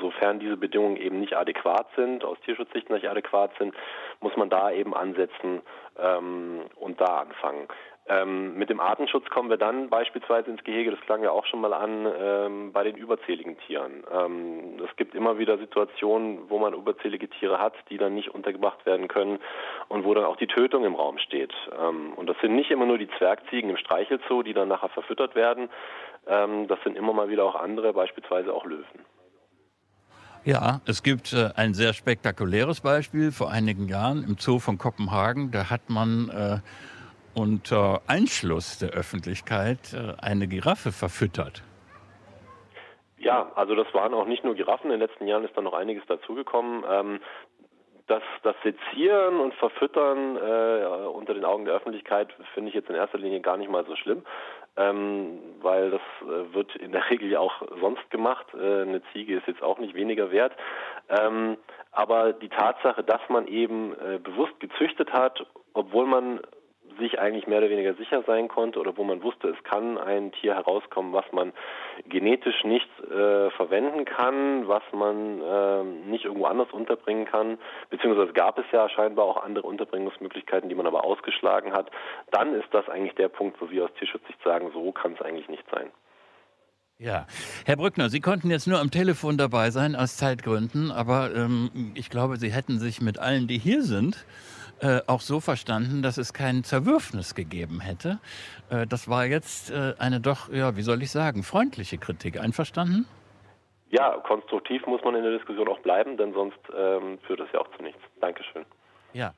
sofern diese Bedingungen eben nicht adäquat sind, aus Tierschutzsicht nicht adäquat sind, muss man da eben ansetzen ähm, und da anfangen. Ähm, mit dem Artenschutz kommen wir dann beispielsweise ins Gehege, das klang ja auch schon mal an, ähm, bei den überzähligen Tieren. Ähm, es gibt immer wieder Situationen, wo man überzählige Tiere hat, die dann nicht untergebracht werden können und wo dann auch die Tötung im Raum steht. Ähm, und das sind nicht immer nur die Zwergziegen im Streichelzoo, die dann nachher verfüttert werden. Ähm, das sind immer mal wieder auch andere, beispielsweise auch Löwen. Ja, es gibt äh, ein sehr spektakuläres Beispiel vor einigen Jahren im Zoo von Kopenhagen. Da hat man äh, unter Einschluss der Öffentlichkeit äh, eine Giraffe verfüttert. Ja, also das waren auch nicht nur Giraffen. In den letzten Jahren ist da noch einiges dazugekommen. Ähm, das, das Sezieren und Verfüttern äh, unter den Augen der Öffentlichkeit finde ich jetzt in erster Linie gar nicht mal so schlimm, ähm, weil das äh, wird in der Regel ja auch sonst gemacht. Äh, eine Ziege ist jetzt auch nicht weniger wert. Ähm, aber die Tatsache, dass man eben äh, bewusst gezüchtet hat, obwohl man sich eigentlich mehr oder weniger sicher sein konnte oder wo man wusste, es kann ein Tier herauskommen, was man genetisch nicht äh, verwenden kann, was man äh, nicht irgendwo anders unterbringen kann, beziehungsweise gab es ja scheinbar auch andere Unterbringungsmöglichkeiten, die man aber ausgeschlagen hat, dann ist das eigentlich der Punkt, wo wir aus Tierschutzsicht sagen, so kann es eigentlich nicht sein. Ja, Herr Brückner, Sie konnten jetzt nur am Telefon dabei sein aus Zeitgründen, aber ähm, ich glaube, Sie hätten sich mit allen, die hier sind, äh, auch so verstanden, dass es kein Zerwürfnis gegeben hätte. Äh, das war jetzt äh, eine doch, ja, wie soll ich sagen, freundliche Kritik. Einverstanden? Ja, konstruktiv muss man in der Diskussion auch bleiben, denn sonst ähm, führt das ja auch zu nichts. Dankeschön. Ja.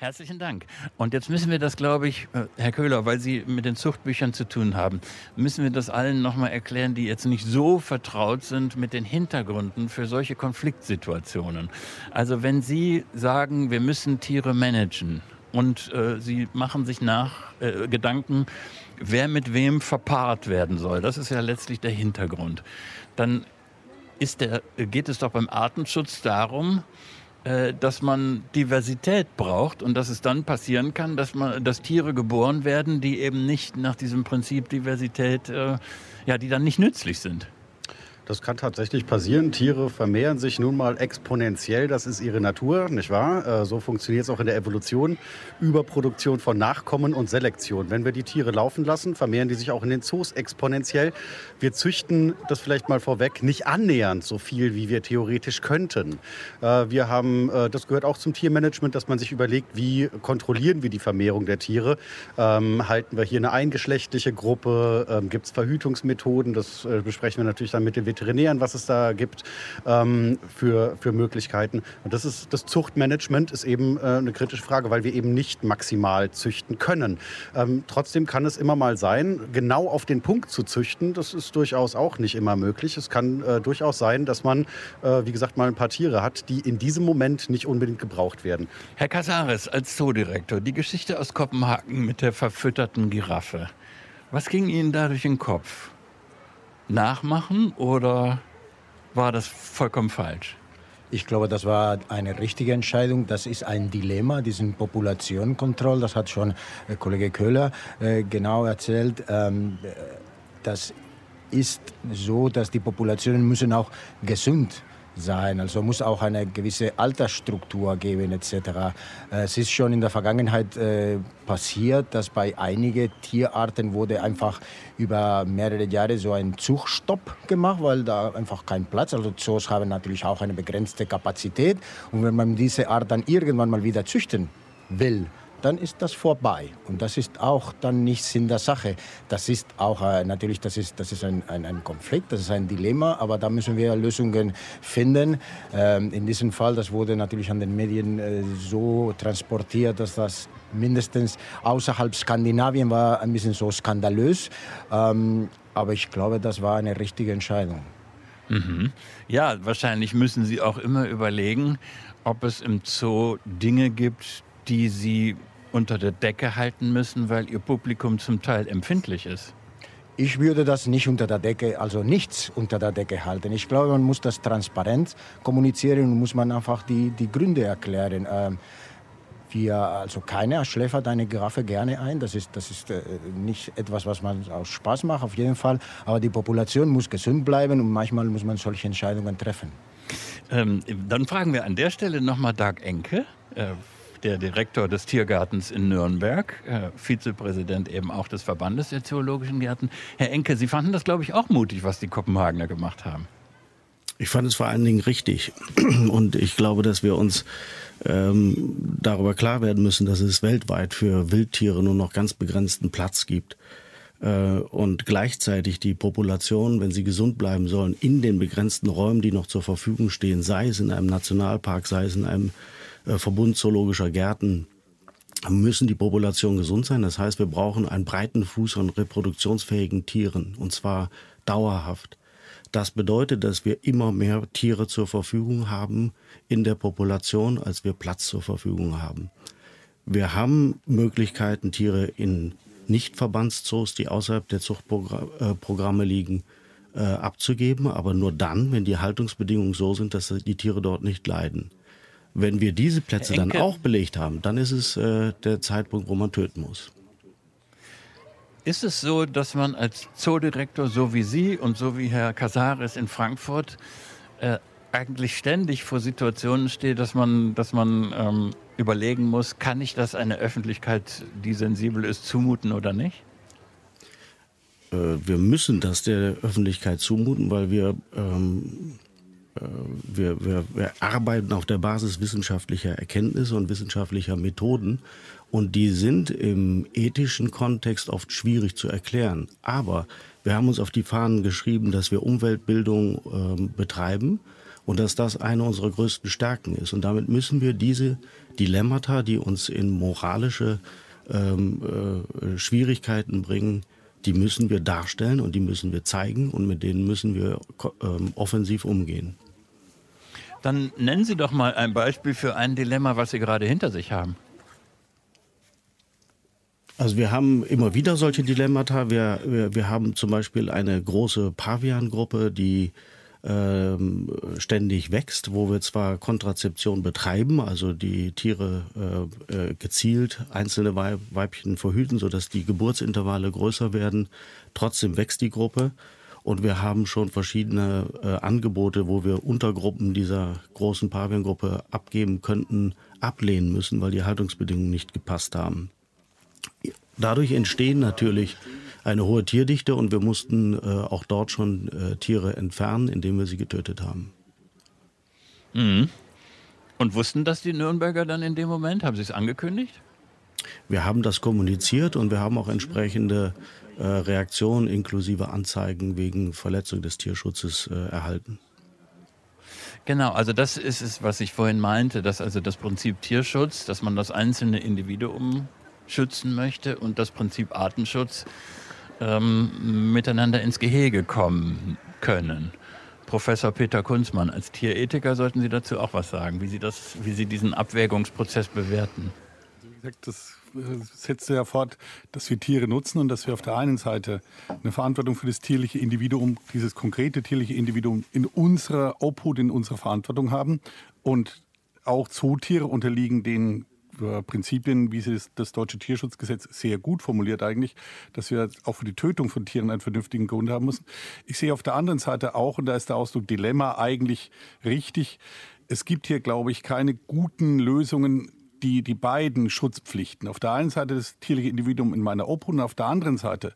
Herzlichen Dank. Und jetzt müssen wir das, glaube ich, äh, Herr Köhler, weil Sie mit den Zuchtbüchern zu tun haben, müssen wir das allen nochmal erklären, die jetzt nicht so vertraut sind mit den Hintergründen für solche Konfliktsituationen. Also wenn Sie sagen, wir müssen Tiere managen und äh, Sie machen sich nach äh, Gedanken, wer mit wem verpaart werden soll, das ist ja letztlich der Hintergrund, dann der, geht es doch beim Artenschutz darum, dass man Diversität braucht und dass es dann passieren kann, dass man, dass Tiere geboren werden, die eben nicht nach diesem Prinzip Diversität, äh, ja, die dann nicht nützlich sind. Das kann tatsächlich passieren. Tiere vermehren sich nun mal exponentiell. Das ist ihre Natur, nicht wahr? Äh, so funktioniert es auch in der Evolution. Überproduktion von Nachkommen und Selektion. Wenn wir die Tiere laufen lassen, vermehren die sich auch in den Zoos exponentiell. Wir züchten, das vielleicht mal vorweg, nicht annähernd so viel, wie wir theoretisch könnten. Äh, wir haben, äh, das gehört auch zum Tiermanagement, dass man sich überlegt, wie kontrollieren wir die Vermehrung der Tiere. Ähm, halten wir hier eine eingeschlechtliche Gruppe? Ähm, Gibt es Verhütungsmethoden? Das besprechen wir natürlich dann mit den Veterinären, was es da gibt ähm, für, für Möglichkeiten. Und das ist das Zuchtmanagement ist eben äh, eine kritische Frage, weil wir eben nicht maximal züchten können. Ähm, trotzdem kann es immer mal sein, genau auf den Punkt zu züchten. Das ist durchaus auch nicht immer möglich. Es kann äh, durchaus sein, dass man, äh, wie gesagt, mal ein paar Tiere hat, die in diesem Moment nicht unbedingt gebraucht werden. Herr Casares, als Zoodirektor, die Geschichte aus Kopenhagen mit der verfütterten Giraffe. Was ging Ihnen da durch den Kopf? Nachmachen oder war das vollkommen falsch? Ich glaube, das war eine richtige Entscheidung. Das ist ein Dilemma, diesen Populationenkontroll. Das hat schon äh, Kollege Köhler äh, genau erzählt. Ähm, äh, das ist so, dass die Populationen müssen auch gesund sein. Also muss auch eine gewisse Altersstruktur geben etc. Äh, es ist schon in der Vergangenheit äh, passiert, dass bei einigen Tierarten wurde einfach über mehrere Jahre so ein Zugstopp gemacht, weil da einfach kein Platz. Also Zoos haben natürlich auch eine begrenzte Kapazität und wenn man diese Art dann irgendwann mal wieder züchten will, dann ist das vorbei. Und das ist auch dann nicht Sinn der Sache. Das ist auch äh, natürlich, das ist, das ist ein, ein, ein, Konflikt, das ist ein Dilemma, aber da müssen wir Lösungen finden. Ähm, in diesem Fall, das wurde natürlich an den Medien äh, so transportiert, dass das mindestens außerhalb Skandinavien war ein bisschen so skandalös. Ähm, aber ich glaube, das war eine richtige Entscheidung. Mhm. Ja, wahrscheinlich müssen Sie auch immer überlegen, ob es im Zoo Dinge gibt, die Sie unter der Decke halten müssen, weil Ihr Publikum zum Teil empfindlich ist? Ich würde das nicht unter der Decke, also nichts unter der Decke halten. Ich glaube, man muss das transparent kommunizieren und muss man einfach die, die Gründe erklären. Ähm, wir, also keiner schläfert eine Giraffe gerne ein. Das ist, das ist äh, nicht etwas, was man aus Spaß macht, auf jeden Fall. Aber die Population muss gesund bleiben und manchmal muss man solche Entscheidungen treffen. Ähm, dann fragen wir an der Stelle nochmal Dag Enke. Äh, der Direktor des Tiergartens in Nürnberg, äh, Vizepräsident eben auch des Verbandes der Zoologischen Gärten. Herr Enke, Sie fanden das, glaube ich, auch mutig, was die Kopenhagener gemacht haben. Ich fand es vor allen Dingen richtig. Und ich glaube, dass wir uns ähm, darüber klar werden müssen, dass es weltweit für Wildtiere nur noch ganz begrenzten Platz gibt. Äh, und gleichzeitig die Population, wenn sie gesund bleiben sollen, in den begrenzten Räumen, die noch zur Verfügung stehen, sei es in einem Nationalpark, sei es in einem Verbund zoologischer Gärten müssen die Population gesund sein. Das heißt, wir brauchen einen breiten Fuß an reproduktionsfähigen Tieren und zwar dauerhaft. Das bedeutet, dass wir immer mehr Tiere zur Verfügung haben in der Population, als wir Platz zur Verfügung haben. Wir haben Möglichkeiten, Tiere in Nicht-Verbandszoos, die außerhalb der Zuchtprogramme liegen, äh, abzugeben, aber nur dann, wenn die Haltungsbedingungen so sind, dass die Tiere dort nicht leiden. Wenn wir diese Plätze dann auch belegt haben, dann ist es äh, der Zeitpunkt, wo man töten muss. Ist es so, dass man als Zoodirektor, so wie Sie und so wie Herr Casares in Frankfurt, äh, eigentlich ständig vor Situationen steht, dass man, dass man ähm, überlegen muss, kann ich das einer Öffentlichkeit, die sensibel ist, zumuten oder nicht? Äh, wir müssen das der Öffentlichkeit zumuten, weil wir ähm, äh, wir, wir, wir arbeiten auf der Basis wissenschaftlicher Erkenntnisse und wissenschaftlicher Methoden und die sind im ethischen Kontext oft schwierig zu erklären. Aber wir haben uns auf die Fahnen geschrieben, dass wir Umweltbildung äh, betreiben und dass das eine unserer größten Stärken ist. Und damit müssen wir diese Dilemmata, die uns in moralische ähm, äh, Schwierigkeiten bringen, die müssen wir darstellen und die müssen wir zeigen und mit denen müssen wir ähm, offensiv umgehen. Dann nennen Sie doch mal ein Beispiel für ein Dilemma, was Sie gerade hinter sich haben. Also wir haben immer wieder solche Dilemmata. Wir, wir, wir haben zum Beispiel eine große Pavian-Gruppe, die ähm, ständig wächst, wo wir zwar Kontrazeption betreiben, also die Tiere äh, äh, gezielt einzelne Weibchen verhüten, sodass die Geburtsintervalle größer werden. Trotzdem wächst die Gruppe. Und wir haben schon verschiedene äh, Angebote, wo wir Untergruppen dieser großen Paviangruppe abgeben könnten, ablehnen müssen, weil die Haltungsbedingungen nicht gepasst haben. Dadurch entstehen natürlich eine hohe Tierdichte und wir mussten äh, auch dort schon äh, Tiere entfernen, indem wir sie getötet haben. Mhm. Und wussten das die Nürnberger dann in dem Moment? Haben sie es angekündigt? Wir haben das kommuniziert und wir haben auch entsprechende äh, Reaktionen inklusive Anzeigen wegen Verletzung des Tierschutzes äh, erhalten. Genau, also das ist es, was ich vorhin meinte, dass also das Prinzip Tierschutz, dass man das einzelne Individuum schützen möchte und das Prinzip Artenschutz ähm, miteinander ins Gehege kommen können. Professor Peter Kunzmann, als Tierethiker sollten Sie dazu auch was sagen, wie Sie, das, wie Sie diesen Abwägungsprozess bewerten. Wie gesagt, das setzt fort, dass wir Tiere nutzen und dass wir auf der einen Seite eine Verantwortung für das tierliche Individuum, dieses konkrete tierliche Individuum in unserer Obhut, in unserer Verantwortung haben und auch Zootiere unterliegen den Prinzipien, wie sie das, deutsche Tierschutzgesetz sehr gut formuliert eigentlich, dass wir auch für die Tötung von Tieren einen vernünftigen Grund haben müssen. Ich sehe auf der anderen Seite auch, und da ist der Ausdruck Dilemma eigentlich richtig, es gibt hier, glaube ich, keine guten Lösungen, die die beiden Schutzpflichten, auf der einen Seite das tierliche Individuum in meiner Obhut und auf der anderen Seite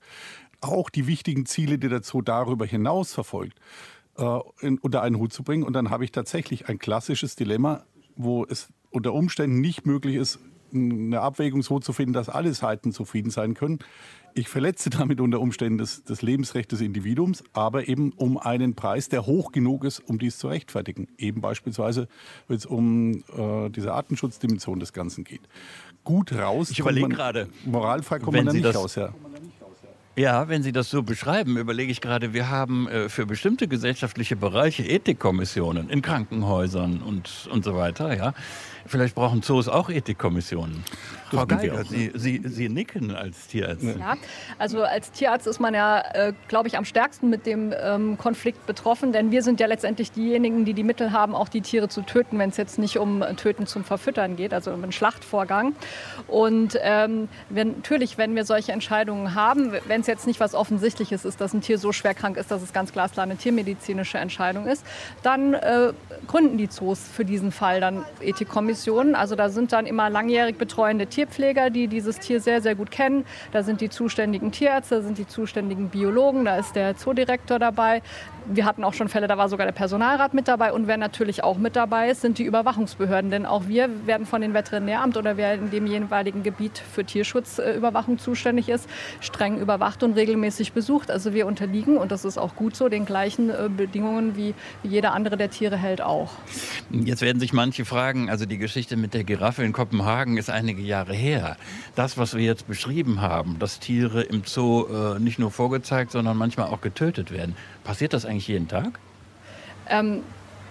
auch die wichtigen Ziele, die dazu darüber hinaus verfolgt, äh, in, unter einen Hut zu bringen. Und dann habe ich tatsächlich ein klassisches Dilemma, wo es unter Umständen nicht möglich ist, eine Abwägung so zu finden, dass alle Seiten zufrieden sein können. Ich verletze damit unter Umständen das, das Lebensrecht des Individuums, aber eben um einen Preis, der hoch genug ist, um dies zu rechtfertigen. Eben beispielsweise, wenn es um äh, diese Artenschutzdimension des Ganzen geht. Gut raus. Ich überlege gerade. Moralfrei kommt man da nicht raus, ja. Ja, wenn Sie das so beschreiben, überlege ich gerade, wir haben äh, für bestimmte gesellschaftliche Bereiche Ethikkommissionen in Krankenhäusern und, und so weiter, ja. Vielleicht brauchen Zoos auch Ethikkommissionen. Frau Geiger, Sie, Sie, Sie nicken als Tierarzt. Ja, also als Tierarzt ist man ja, äh, glaube ich, am stärksten mit dem ähm, Konflikt betroffen, denn wir sind ja letztendlich diejenigen, die die Mittel haben, auch die Tiere zu töten, wenn es jetzt nicht um Töten zum Verfüttern geht, also um einen Schlachtvorgang. Und ähm, wenn, natürlich, wenn wir solche Entscheidungen haben, wenn es jetzt nicht was Offensichtliches ist, dass ein Tier so schwer krank ist, dass es ganz glasklar eine tiermedizinische Entscheidung ist, dann äh, gründen die Zoos für diesen Fall dann Ethikkommissionen Kommissionen. Also da sind dann immer langjährig betreuende Tierpfleger, die dieses Tier sehr, sehr gut kennen. Da sind die zuständigen Tierärzte, da sind die zuständigen Biologen, da ist der Zoodirektor dabei. Wir hatten auch schon Fälle, da war sogar der Personalrat mit dabei. Und wer natürlich auch mit dabei ist, sind die Überwachungsbehörden. Denn auch wir werden von dem Veterinäramt oder wer in dem jeweiligen Gebiet für Tierschutzüberwachung zuständig ist, streng überwacht und regelmäßig besucht. Also wir unterliegen, und das ist auch gut so, den gleichen äh, Bedingungen wie, jeder andere, der Tiere hält, auch. Jetzt werden sich manche fragen, also die Geschichte mit der Giraffe in Kopenhagen ist einige Jahre her. Das, was wir jetzt beschrieben haben, dass Tiere im Zoo äh, nicht nur vorgezeigt, sondern manchmal auch getötet werden, passiert das eigentlich jeden Tag? Ähm,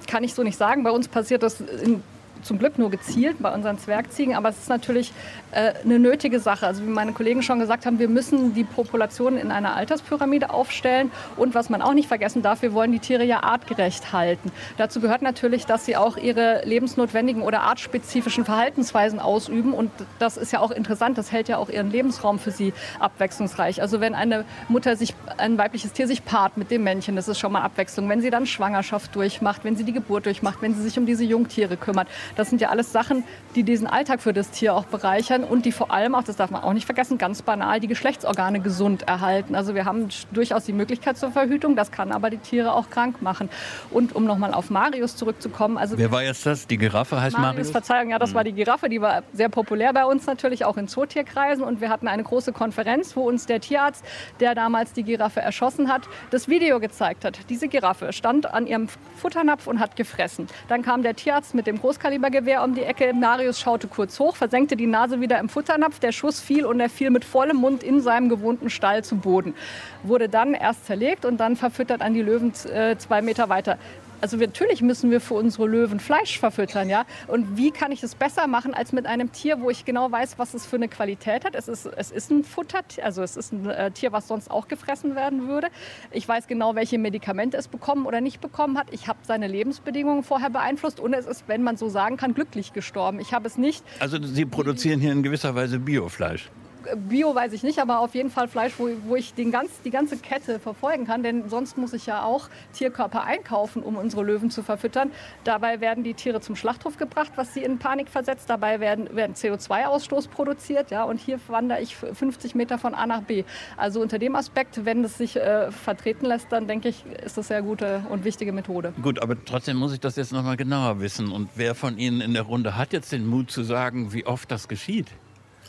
kann ich so nicht sagen. Bei uns passiert das in zum Glück nur gezielt bei unseren Zwergziegen, aber es ist natürlich äh, eine nötige Sache. Also wie meine Kollegen schon gesagt haben, wir müssen die Population in einer Alterspyramide aufstellen und was man auch nicht vergessen darf, wir wollen die Tiere ja artgerecht halten. Dazu gehört natürlich, dass sie auch ihre lebensnotwendigen oder artspezifischen Verhaltensweisen ausüben und das ist ja auch interessant, das hält ja auch ihren Lebensraum für sie abwechslungsreich. Also wenn eine Mutter sich, ein weibliches Tier sich paart mit dem Männchen, das ist schon mal Abwechslung. Wenn sie dann Schwangerschaft durchmacht, wenn sie die Geburt durchmacht, wenn sie sich um diese Jungtiere kümmert, das sind ja alles Sachen, die diesen Alltag für das Tier auch bereichern und die vor allem auch, das darf man auch nicht vergessen, ganz banal die Geschlechtsorgane gesund erhalten. Also wir haben durchaus die Möglichkeit zur Verhütung, das kann aber die Tiere auch krank machen. Und um nochmal auf Marius zurückzukommen. Also Wer war jetzt das? Die Giraffe heißt Marius? Marius? Verzeihung, ja, das war die Giraffe, die war sehr populär bei uns natürlich, auch in Zootierkreisen. Und wir hatten eine große Konferenz, wo uns der Tierarzt, der damals die Giraffe erschossen hat, das Video gezeigt hat. Diese Giraffe stand an ihrem Futternapf und hat gefressen. Dann kam der Tierarzt mit dem Großkaliber Kalibergewehr um die Ecke. Marius schaute kurz hoch, versenkte die Nase wieder im Futternapf. Der Schuss fiel und er fiel mit vollem Mund in seinem gewohnten Stall zu Boden. Wurde dann erst zerlegt und dann verfüttert an die Löwen äh, zwei Meter weiter. Also natürlich müssen wir für unsere Löwen Fleisch verfüttern, ja. Und wie kann ich es besser machen als mit einem Tier, wo ich genau weiß, was es für eine Qualität hat? Es ist, es ist ein Futter, also es ist ein äh, Tier, was sonst auch gefressen werden würde. Ich weiß genau, welche Medikamente es bekommen oder nicht bekommen hat. Ich habe seine Lebensbedingungen vorher beeinflusst und es ist, wenn man so sagen kann, glücklich gestorben. Ich habe es nicht. Also Sie produzieren hier in gewisser Weise Biofleisch. Bio weiß ich nicht, aber auf jeden Fall Fleisch, wo, wo ich den ganz, die ganze Kette verfolgen kann. Denn sonst muss ich ja auch Tierkörper einkaufen, um unsere Löwen zu verfüttern. Dabei werden die Tiere zum Schlachthof gebracht, was sie in Panik versetzt. Dabei werden, werden CO2-Ausstoß produziert. Ja, und hier wandere ich 50 Meter von A nach B. Also unter dem Aspekt, wenn es sich äh, vertreten lässt, dann denke ich, ist das sehr gute und wichtige Methode. Gut, aber trotzdem muss ich das jetzt noch mal genauer wissen. Und wer von Ihnen in der Runde hat jetzt den Mut zu sagen, wie oft das geschieht?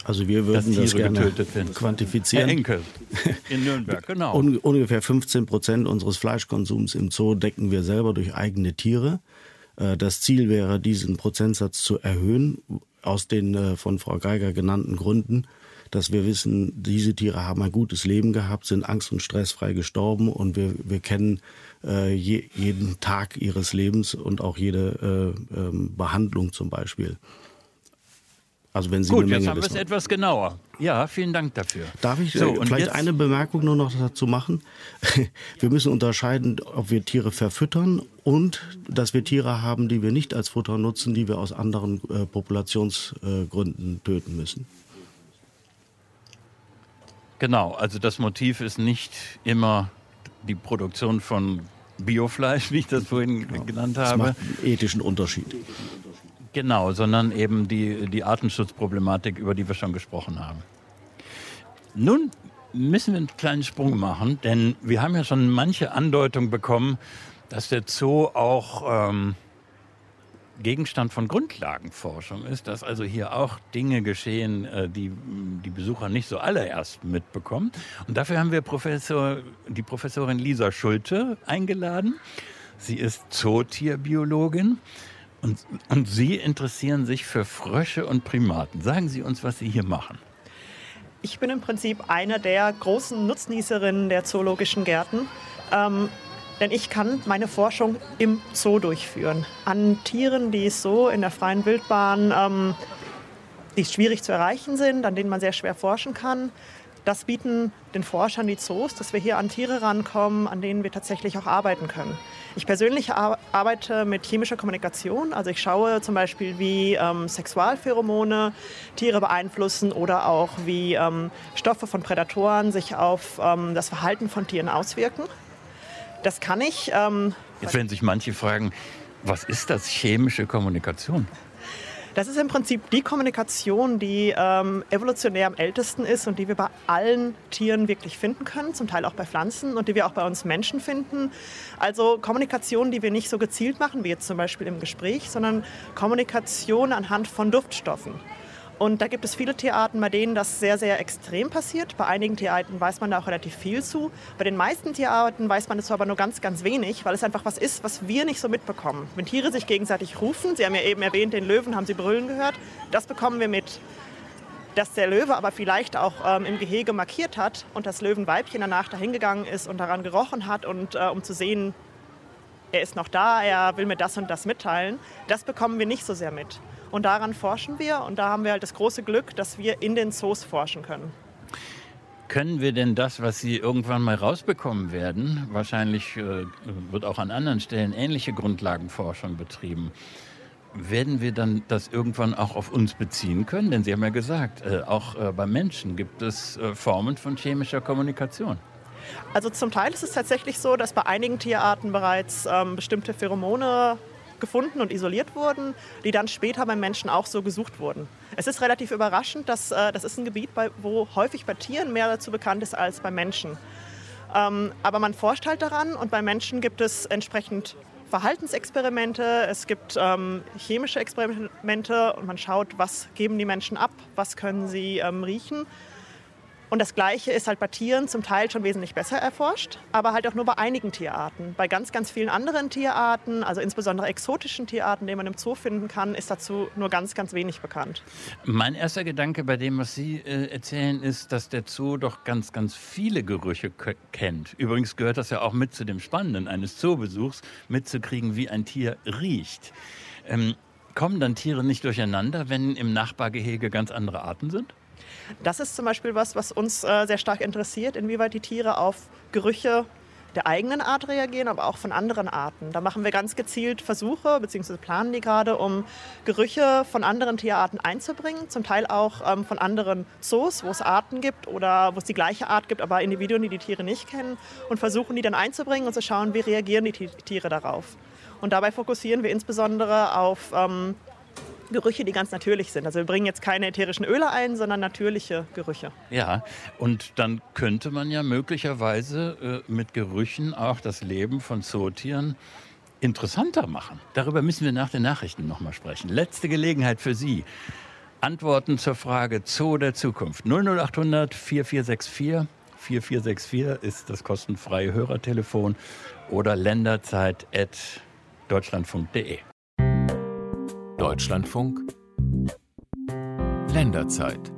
Also wir würden das gerne quantifizieren. Herr Enkel in Nürnberg, genau. Un ungefähr 15 Prozent unseres Fleischkonsums im Zoo decken wir selber durch eigene Tiere. Äh, das Ziel wäre, diesen Prozentsatz zu erhöhen, aus den äh, von Frau Geiger genannten Gründen, dass wir wissen, diese Tiere haben ein gutes Leben gehabt, sind angst- und stressfrei gestorben und wir, wir kennen äh, je, jeden Tag ihres Lebens und auch jede äh, ähm, Behandlung zum Beispiel. Also wenn Sie Gut, jetzt haben wir es etwas genauer. Ja, vielen Dank dafür. Darf ich so, äh, vielleicht eine Bemerkung nur noch dazu machen? Wir müssen unterscheiden, ob wir Tiere verfüttern und dass wir Tiere haben, die wir nicht als Futter nutzen, die wir aus anderen äh, Populationsgründen äh, töten müssen. Genau, also das Motiv ist nicht immer die Produktion von Biofleisch, wie ich das vorhin genau. genannt habe. Das macht einen ethischen Unterschied. Genau, sondern eben die, die Artenschutzproblematik, über die wir schon gesprochen haben. Nun müssen wir einen kleinen Sprung machen, denn wir haben ja schon manche Andeutung bekommen, dass der Zoo auch ähm, Gegenstand von Grundlagenforschung ist, dass also hier auch Dinge geschehen, äh, die die Besucher nicht so alle erst mitbekommen. Und dafür haben wir Professor, die Professorin Lisa Schulte eingeladen. Sie ist Zootierbiologin und, und Sie interessieren sich für Frösche und Primaten. Sagen Sie uns, was Sie hier machen. Ich bin im Prinzip eine der großen Nutznießerinnen der zoologischen Gärten. Ähm, denn ich kann meine Forschung im Zoo durchführen. An Tieren, die so in der freien Wildbahn, ähm, die schwierig zu erreichen sind, an denen man sehr schwer forschen kann. Das bieten den Forschern die Zoos, dass wir hier an Tiere rankommen, an denen wir tatsächlich auch arbeiten können. Ich persönlich arbeite mit chemischer Kommunikation. Also ich schaue zum Beispiel, wie ähm, Sexualpheromone Tiere beeinflussen oder auch wie ähm, Stoffe von Prädatoren sich auf ähm, das Verhalten von Tieren auswirken. Das kann ich. Ähm, Jetzt werden sich manche fragen, was ist das chemische Kommunikation? Das ist im Prinzip die Kommunikation, die ähm, evolutionär am ältesten ist und die wir bei allen Tieren wirklich finden können, zum Teil auch bei Pflanzen und die wir auch bei uns Menschen finden. Also Kommunikation, die wir nicht so gezielt machen, wie jetzt zum Beispiel im Gespräch, sondern Kommunikation anhand von Duftstoffen. Und da gibt es viele Tierarten, bei denen das sehr, sehr extrem passiert. Bei einigen Tierarten weiß man da auch relativ viel zu. Bei den meisten Tierarten weiß man dazu aber nur ganz, ganz wenig, weil es einfach was ist, was wir nicht so mitbekommen. Wenn Tiere sich gegenseitig rufen, Sie haben ja eben erwähnt, den Löwen haben Sie brüllen gehört, das bekommen wir mit. Dass der Löwe aber vielleicht auch ähm, im Gehege markiert hat und das Löwenweibchen danach dahingegangen ist und daran gerochen hat und äh, um zu sehen, er ist noch da, er will mir das und das mitteilen, das bekommen wir nicht so sehr mit. Und daran forschen wir und da haben wir halt das große Glück, dass wir in den Zoos forschen können. Können wir denn das, was Sie irgendwann mal rausbekommen werden, wahrscheinlich äh, wird auch an anderen Stellen ähnliche Grundlagenforschung betrieben, werden wir dann das irgendwann auch auf uns beziehen können? Denn Sie haben ja gesagt, äh, auch äh, bei Menschen gibt es Formen von chemischer Kommunikation. Also zum Teil ist es tatsächlich so, dass bei einigen Tierarten bereits ähm, bestimmte Pheromone gefunden und isoliert wurden, die dann später beim Menschen auch so gesucht wurden. Es ist relativ überraschend, dass äh, das ist ein Gebiet, bei, wo häufig bei Tieren mehr dazu bekannt ist als bei Menschen. Ähm, aber man forscht halt daran und bei Menschen gibt es entsprechend Verhaltensexperimente, es gibt ähm, chemische Experimente und man schaut, was geben die Menschen ab, was können sie ähm, riechen. Und das Gleiche ist halt bei Tieren zum Teil schon wesentlich besser erforscht, aber halt auch nur bei einigen Tierarten. Bei ganz, ganz vielen anderen Tierarten, also insbesondere exotischen Tierarten, die man im Zoo finden kann, ist dazu nur ganz, ganz wenig bekannt. Mein erster Gedanke bei dem, was Sie äh, erzählen, ist, dass der Zoo doch ganz, ganz viele Gerüche kennt. Übrigens gehört das ja auch mit zu dem Spannenden eines Zoobesuchs, mitzukriegen, wie ein Tier riecht. Ähm, kommen dann Tiere nicht durcheinander, wenn im Nachbargehege ganz andere Arten sind? Das ist zum Beispiel was, was uns äh, sehr stark interessiert, inwieweit die Tiere auf Gerüche der eigenen Art reagieren, aber auch von anderen Arten. Da machen wir ganz gezielt Versuche, beziehungsweise planen die gerade, um Gerüche von anderen Tierarten einzubringen, zum Teil auch ähm, von anderen Zoos, wo es Arten gibt oder wo es die gleiche Art gibt, aber Individuen, die die Tiere nicht kennen, und versuchen die dann einzubringen und zu schauen, wie reagieren die Tiere darauf. Und dabei fokussieren wir insbesondere auf ähm, Gerüche, die ganz natürlich sind. Also wir bringen jetzt keine ätherischen Öle ein, sondern natürliche Gerüche. Ja, und dann könnte man ja möglicherweise äh, mit Gerüchen auch das Leben von Zootieren interessanter machen. Darüber müssen wir nach den Nachrichten nochmal sprechen. Letzte Gelegenheit für Sie. Antworten zur Frage Zoo der Zukunft. 00800 4464 4464 ist das kostenfreie Hörertelefon oder länderzeit.deutschlandfunk.de. Deutschlandfunk Länderzeit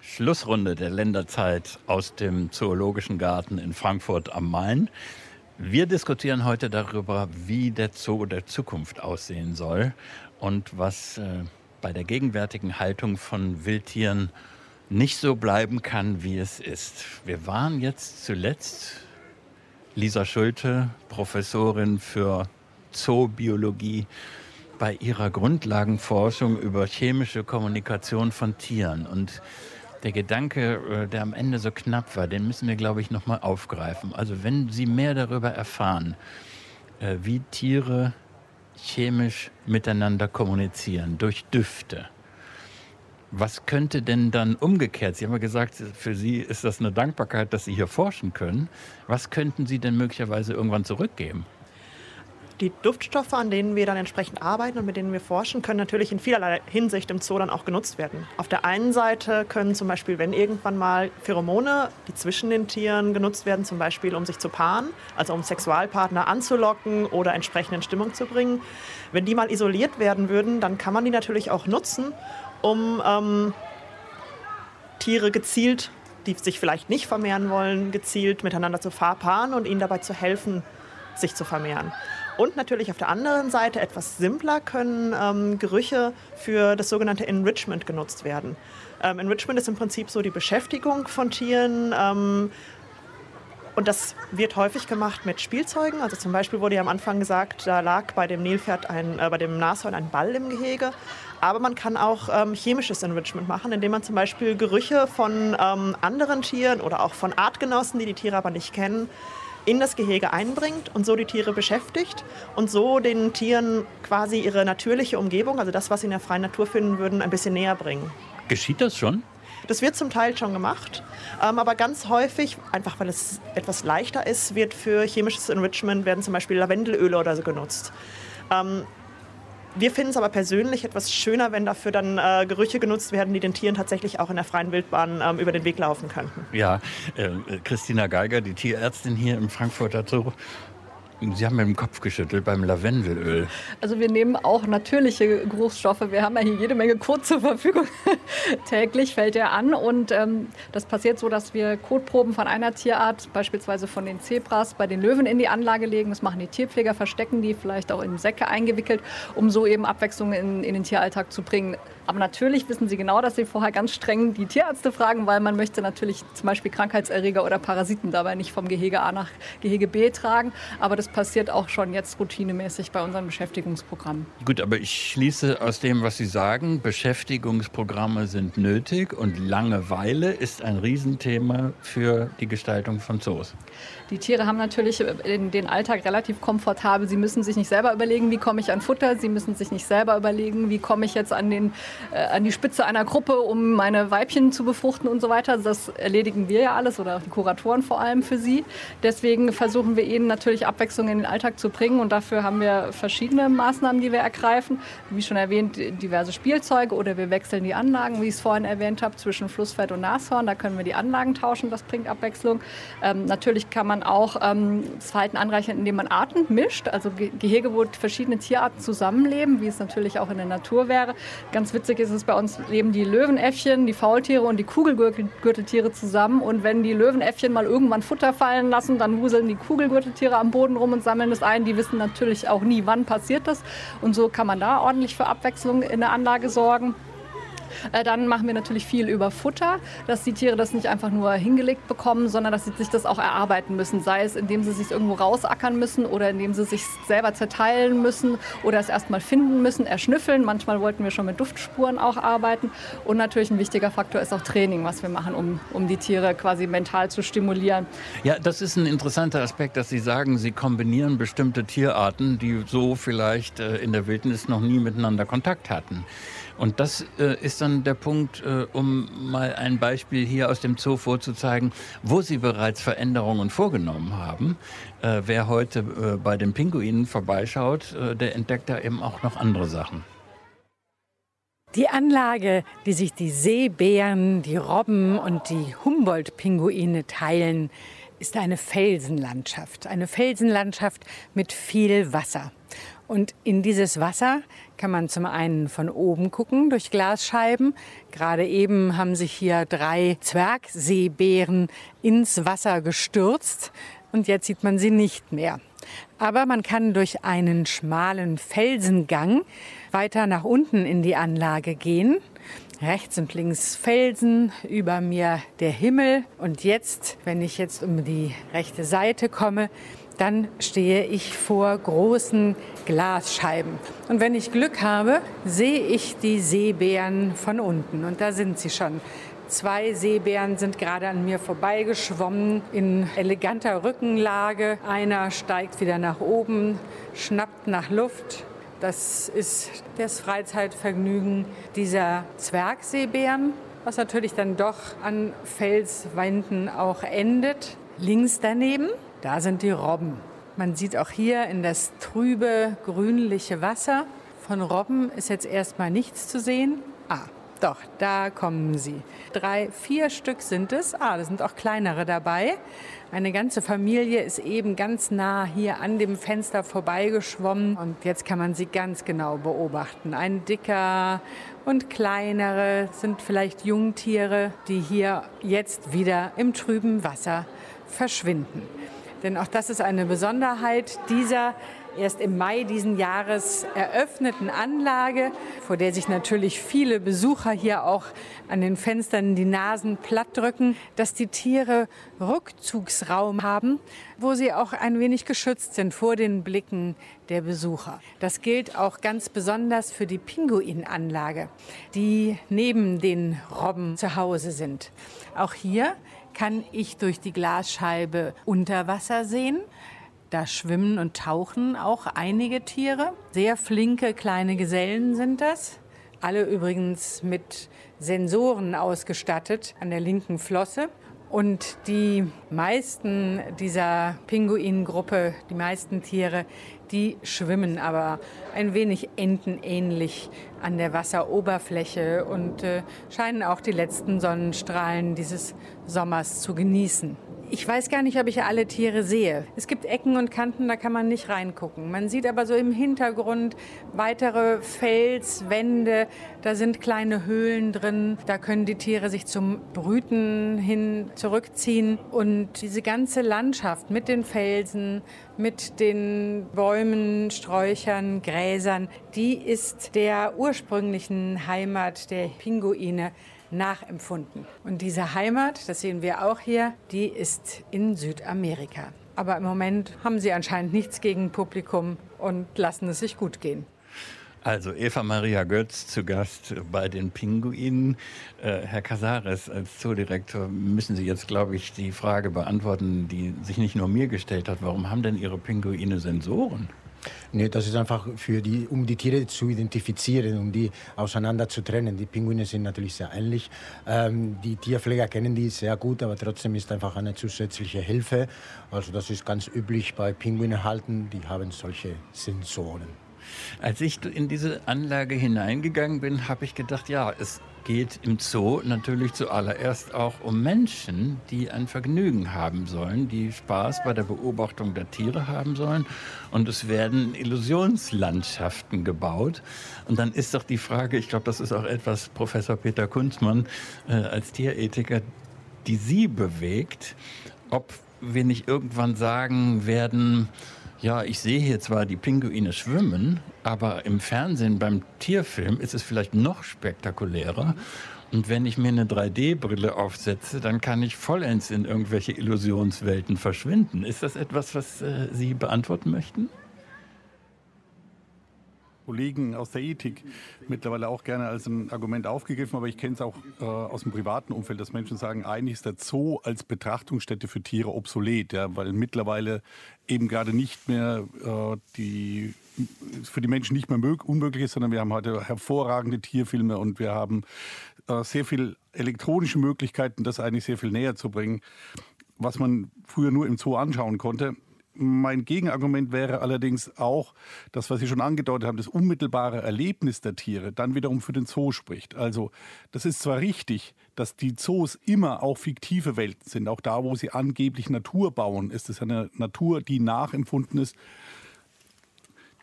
Schlussrunde der Länderzeit aus dem Zoologischen Garten in Frankfurt am Main. Wir diskutieren heute darüber, wie der Zoo der Zukunft aussehen soll und was äh, bei der gegenwärtigen Haltung von Wildtieren nicht so bleiben kann, wie es ist. Wir waren jetzt zuletzt Lisa Schulte, Professorin für Zoobiologie, bei ihrer Grundlagenforschung über chemische Kommunikation von Tieren. Und der Gedanke, äh, der am Ende so knapp war, den müssen wir, glaube ich, nochmal aufgreifen. Also wenn Sie mehr darüber erfahren, äh, wie Tiere chemisch miteinander kommunizieren, durch Düfte, was könnte denn dann umgekehrt? Sie haben ja gesagt, für Sie ist das eine Dankbarkeit, dass Sie hier forschen können. Was könnten Sie denn möglicherweise irgendwann zurückgeben? Die Duftstoffe, an denen wir dann entsprechend arbeiten und mit denen wir forschen, können natürlich in vielerlei Hinsicht im Zoo dann auch genutzt werden. Auf der einen Seite können zum Beispiel, wenn irgendwann mal Pheromone, die zwischen den Tieren genutzt werden, zum Beispiel um sich zu paaren, also um Sexualpartner anzulocken oder entsprechend in Stimmung zu bringen, wenn die mal isoliert werden würden, dann kann man die natürlich auch nutzen, um ähm, Tiere gezielt, die sich vielleicht nicht vermehren wollen, gezielt miteinander zu paaren und ihnen dabei zu helfen, sich zu vermehren. Und natürlich auf der anderen Seite etwas simpler können ähm, Gerüche für das sogenannte Enrichment genutzt werden. Ähm, Enrichment ist im Prinzip so die Beschäftigung von Tieren. Ähm, und das wird häufig gemacht mit Spielzeugen. Also zum Beispiel wurde ja am Anfang gesagt, da lag bei dem Nilpferd ein, äh, bei dem Nashorn ein Ball im Gehege. Aber man kann auch ähm, chemisches Enrichment machen, indem man zum Beispiel Gerüche von ähm, anderen Tieren oder auch von Artgenossen, die die Tiere aber nicht kennen, in das Gehege einbringt und so die Tiere beschäftigt und so den Tieren quasi ihre natürliche Umgebung, also das, was sie in der freien Natur finden würden, ein bisschen näher bringen. Geschieht das schon? Das wird zum Teil schon gemacht, ähm, aber ganz häufig, einfach weil es etwas leichter ist, wird für chemisches Enrichment werden zum Beispiel Lavendelöle oder so genutzt. Ähm, wir finden es aber persönlich etwas schöner, wenn dafür dann äh, Gerüche genutzt werden, die den Tieren tatsächlich auch in der freien Wildbahn ähm, über den Weg laufen könnten. Ja, äh, Christina Geiger, die Tierärztin hier im Frankfurter Zoo, Sie haben mit dem Kopf geschüttelt beim Lavendelöl. Also wir nehmen auch natürliche Geruchsstoffe. Wir haben ja hier jede Menge Kot zur Verfügung. Täglich fällt er an und ähm, das passiert so, dass wir Kotproben von einer Tierart, beispielsweise von den Zebras, bei den Löwen in die Anlage legen. Das machen die Tierpfleger, verstecken die vielleicht auch in Säcke eingewickelt, um so eben Abwechslung in, in den Tieralltag zu bringen. Aber natürlich wissen Sie genau, dass Sie vorher ganz streng die Tierärzte fragen, weil man möchte natürlich zum Beispiel Krankheitserreger oder Parasiten dabei nicht vom Gehege A nach Gehege B tragen. Aber das passiert auch schon jetzt routinemäßig bei unseren Beschäftigungsprogrammen. Gut, aber ich schließe aus dem, was Sie sagen, Beschäftigungsprogramme sind nötig und Langeweile ist ein Riesenthema für die Gestaltung von Zoos. Die Tiere haben natürlich den Alltag relativ komfortabel. Sie müssen sich nicht selber überlegen, wie komme ich an Futter. Sie müssen sich nicht selber überlegen, wie komme ich jetzt an, den, äh, an die Spitze einer Gruppe, um meine Weibchen zu befruchten und so weiter. Das erledigen wir ja alles oder die Kuratoren vor allem für sie. Deswegen versuchen wir ihnen natürlich Abwechslung in den Alltag zu bringen und dafür haben wir verschiedene Maßnahmen, die wir ergreifen. Wie schon erwähnt, diverse Spielzeuge oder wir wechseln die Anlagen, wie ich es vorhin erwähnt habe, zwischen Flussfeld und Nashorn. Da können wir die Anlagen tauschen, das bringt Abwechslung. Ähm, natürlich kann man auch ähm, das Verhalten anreichern, indem man Arten mischt. Also Gehege, wo verschiedene Tierarten zusammenleben, wie es natürlich auch in der Natur wäre. Ganz witzig ist es bei uns, leben die Löwenäffchen, die Faultiere und die Kugelgürteltiere zusammen. Und wenn die Löwenäffchen mal irgendwann Futter fallen lassen, dann wuseln die Kugelgürteltiere am Boden rum und sammeln es ein. Die wissen natürlich auch nie, wann passiert das. Und so kann man da ordentlich für Abwechslung in der Anlage sorgen. Äh, dann machen wir natürlich viel über Futter, dass die Tiere das nicht einfach nur hingelegt bekommen, sondern dass sie sich das auch erarbeiten müssen. Sei es, indem sie sich irgendwo rausackern müssen oder indem sie sich selber zerteilen müssen oder es erstmal finden müssen, erschnüffeln. Manchmal wollten wir schon mit Duftspuren auch arbeiten. Und natürlich ein wichtiger Faktor ist auch Training, was wir machen, um, um die Tiere quasi mental zu stimulieren. Ja, das ist ein interessanter Aspekt, dass Sie sagen, Sie kombinieren bestimmte Tierarten, die so vielleicht äh, in der Wildnis noch nie miteinander Kontakt hatten. Und das äh, ist dann der Punkt, äh, um mal ein Beispiel hier aus dem Zoo vorzuzeigen, wo Sie bereits Veränderungen vorgenommen haben. Äh, wer heute äh, bei den Pinguinen vorbeischaut, äh, der entdeckt da eben auch noch andere Sachen. Die Anlage, die sich die Seebären, die Robben und die Humboldt-Pinguine teilen, ist eine Felsenlandschaft. Eine Felsenlandschaft mit viel Wasser. Und in dieses Wasser kann man zum einen von oben gucken durch Glasscheiben. Gerade eben haben sich hier drei Zwergseebären ins Wasser gestürzt und jetzt sieht man sie nicht mehr. Aber man kann durch einen schmalen Felsengang weiter nach unten in die Anlage gehen. Rechts und links Felsen, über mir der Himmel. Und jetzt, wenn ich jetzt um die rechte Seite komme, dann stehe ich vor großen Glasscheiben. Und wenn ich Glück habe, sehe ich die Seebären von unten. Und da sind sie schon. Zwei Seebären sind gerade an mir vorbeigeschwommen in eleganter Rückenlage. Einer steigt wieder nach oben, schnappt nach Luft. Das ist das Freizeitvergnügen dieser Zwergseebären, was natürlich dann doch an Felswänden auch endet. Links daneben, da sind die Robben. Man sieht auch hier in das trübe, grünliche Wasser. Von Robben ist jetzt erstmal nichts zu sehen. Ah, doch, da kommen sie. Drei, vier Stück sind es. Ah, da sind auch kleinere dabei. Eine ganze Familie ist eben ganz nah hier an dem Fenster vorbeigeschwommen. Und jetzt kann man sie ganz genau beobachten. Ein dicker und kleinere sind vielleicht Jungtiere, die hier jetzt wieder im trüben Wasser verschwinden. Denn auch das ist eine Besonderheit dieser erst im Mai diesen Jahres eröffneten Anlage, vor der sich natürlich viele Besucher hier auch an den Fenstern die Nasen platt drücken, dass die Tiere Rückzugsraum haben, wo sie auch ein wenig geschützt sind vor den Blicken der Besucher. Das gilt auch ganz besonders für die Pinguinanlage, die neben den Robben zu Hause sind. Auch hier kann ich durch die Glasscheibe unter Wasser sehen. Da schwimmen und tauchen auch einige Tiere. Sehr flinke kleine Gesellen sind das. Alle übrigens mit Sensoren ausgestattet an der linken Flosse. Und die meisten dieser Pinguingruppe, die meisten Tiere, die schwimmen aber ein wenig entenähnlich an der Wasseroberfläche und äh, scheinen auch die letzten Sonnenstrahlen dieses Sommers zu genießen. Ich weiß gar nicht, ob ich alle Tiere sehe. Es gibt Ecken und Kanten, da kann man nicht reingucken. Man sieht aber so im Hintergrund weitere Felswände. Da sind kleine Höhlen drin. Da können die Tiere sich zum Brüten hin zurückziehen. Und diese ganze Landschaft mit den Felsen, mit den Bäumen, Sträuchern, Gräsern, die ist der ursprünglichen Heimat der Pinguine nachempfunden. Und diese Heimat, das sehen wir auch hier, die ist in Südamerika. Aber im Moment haben sie anscheinend nichts gegen Publikum und lassen es sich gut gehen. Also Eva Maria Götz zu Gast bei den Pinguinen. Äh, Herr Casares, als Zoodirektor müssen Sie jetzt, glaube ich, die Frage beantworten, die sich nicht nur mir gestellt hat. Warum haben denn Ihre Pinguine Sensoren? Nee, das ist einfach für die, um die Tiere zu identifizieren, um die auseinander zu trennen. Die Pinguine sind natürlich sehr ähnlich. Ähm, die Tierpfleger kennen die sehr gut, aber trotzdem ist einfach eine zusätzliche Hilfe. Also das ist ganz üblich bei Pinguinhalten, die haben solche Sensoren. Als ich in diese Anlage hineingegangen bin, habe ich gedacht, ja, es geht im Zoo natürlich zuallererst auch um Menschen, die ein Vergnügen haben sollen, die Spaß bei der Beobachtung der Tiere haben sollen. Und es werden Illusionslandschaften gebaut. Und dann ist doch die Frage, ich glaube, das ist auch etwas Professor Peter Kunzmann äh, als Tierethiker, die Sie bewegt, ob wir nicht irgendwann sagen werden, Ja, ich sehe hier zwar die Pinguine schwimmen, aber im Fernsehen beim Tierfilm ist es vielleicht noch spektakulärer. Und wenn ich mir eine 3D-Brille aufsetze, dann kann ich vollends in irgendwelche Illusionswelten verschwinden. Ist das etwas, was äh, Sie beantworten möchten? Kollegen aus der Ethik mittlerweile auch gerne als ein Argument aufgegriffen, aber ich kenne es auch äh, aus dem privaten Umfeld, dass Menschen sagen, eigentlich ist der Zoo als Betrachtungsstätte für Tiere obsolet, ja, weil mittlerweile eben gerade nicht mehr äh, die für die Menschen nicht mehr unmöglich ist, sondern wir haben heute hervorragende Tierfilme und wir haben äh, sehr viel elektronische Möglichkeiten, das eigentlich sehr viel näher zu bringen, was man früher nur im Zoo anschauen konnte. Mein Gegenargument wäre allerdings auch, das, was Sie schon angedeutet haben, das unmittelbare Erlebnis der Tiere dann wiederum für den Zoo spricht. Also das ist zwar richtig, dass die Zoos immer auch fiktive Welten sind. Auch da, wo sie angeblich Natur bauen, ist es eine Natur, die nachempfunden ist,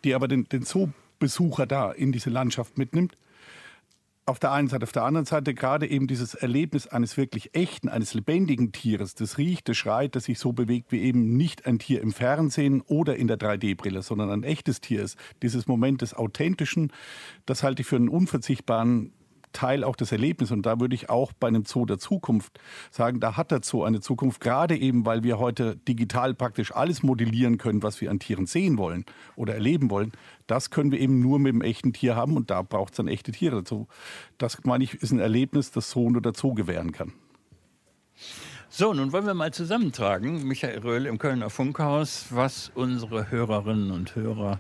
die aber den, den Zoobesucher da in diese Landschaft mitnimmt auf der einen Seite. Auf der anderen Seite gerade eben dieses Erlebnis eines wirklich echten, eines lebendigen Tieres. Das riecht, das schreit, das sich so bewegt wie eben nicht ein Tier im Fernsehen oder in der 3D-Brille, sondern ein echtes Tier ist. Dieses Moment des Authentischen, das halte ich für einen unverzichtbaren Teil auch des Erlebnisses. Und da würde ich auch bei einem Zoo der Zukunft sagen, da hat der Zoo eine Zukunft, gerade eben, weil wir heute digital praktisch alles modellieren können, was wir an Tieren sehen wollen oder erleben wollen. Das können wir eben nur mit dem echten Tier haben und da braucht es dann echte Tiere dazu. Das, meine ich, ist ein Erlebnis, das so nur der Zoo gewähren kann. So, nun wollen wir mal zusammentragen, Michael Röhl im Kölner Funkhaus, was unsere Hörerinnen und Hörer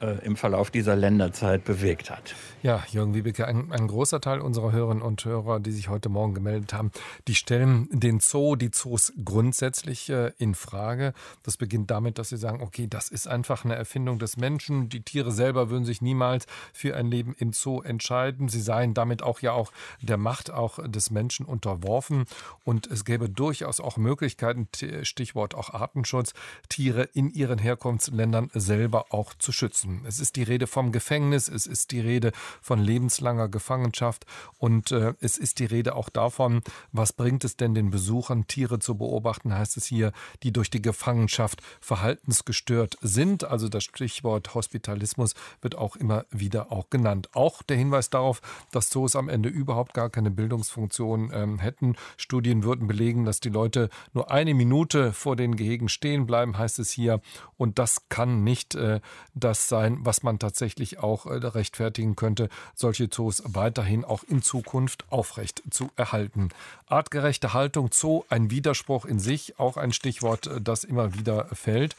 äh, im Verlauf dieser Länderzeit bewegt hat. Ja, Jürgen Wiebeke, ein, ein, großer Teil unserer Hörerinnen und Hörer, die sich heute Morgen gemeldet haben, die stellen den Zoo, die Zoos grundsätzlich äh, in Frage. Das beginnt damit, dass sie sagen, okay, das ist einfach eine Erfindung des Menschen. Die Tiere selber würden sich niemals für ein Leben im Zoo entscheiden. Sie seien damit auch ja auch der Macht auch des Menschen unterworfen. Und es gäbe durchaus auch Möglichkeiten, Stichwort auch Artenschutz, Tiere in ihren Herkunftsländern selber auch zu schützen. Es ist die Rede vom Gefängnis, es ist die Rede von lebenslanger Gefangenschaft. Und äh, es ist die Rede auch davon, was bringt es denn den Besuchern, Tiere zu beobachten, heißt es hier, die durch die Gefangenschaft verhaltensgestört sind. Also das Stichwort Hospitalismus wird auch immer wieder auch genannt. Auch der Hinweis darauf, dass Zoos am Ende überhaupt gar keine Bildungsfunktion ähm, hätten. Studien würden belegen, dass die Leute nur eine Minute vor den Gehegen stehen bleiben, heißt es hier. Und das kann nicht äh, das sein, was man tatsächlich auch äh, rechtfertigen könnte könnte, solche Zoos weiterhin auch in Zukunft aufrecht zu erhalten. Artgerechte Haltung Zoo, ein Widerspruch in sich, auch ein Stichwort, das immer wieder fällt.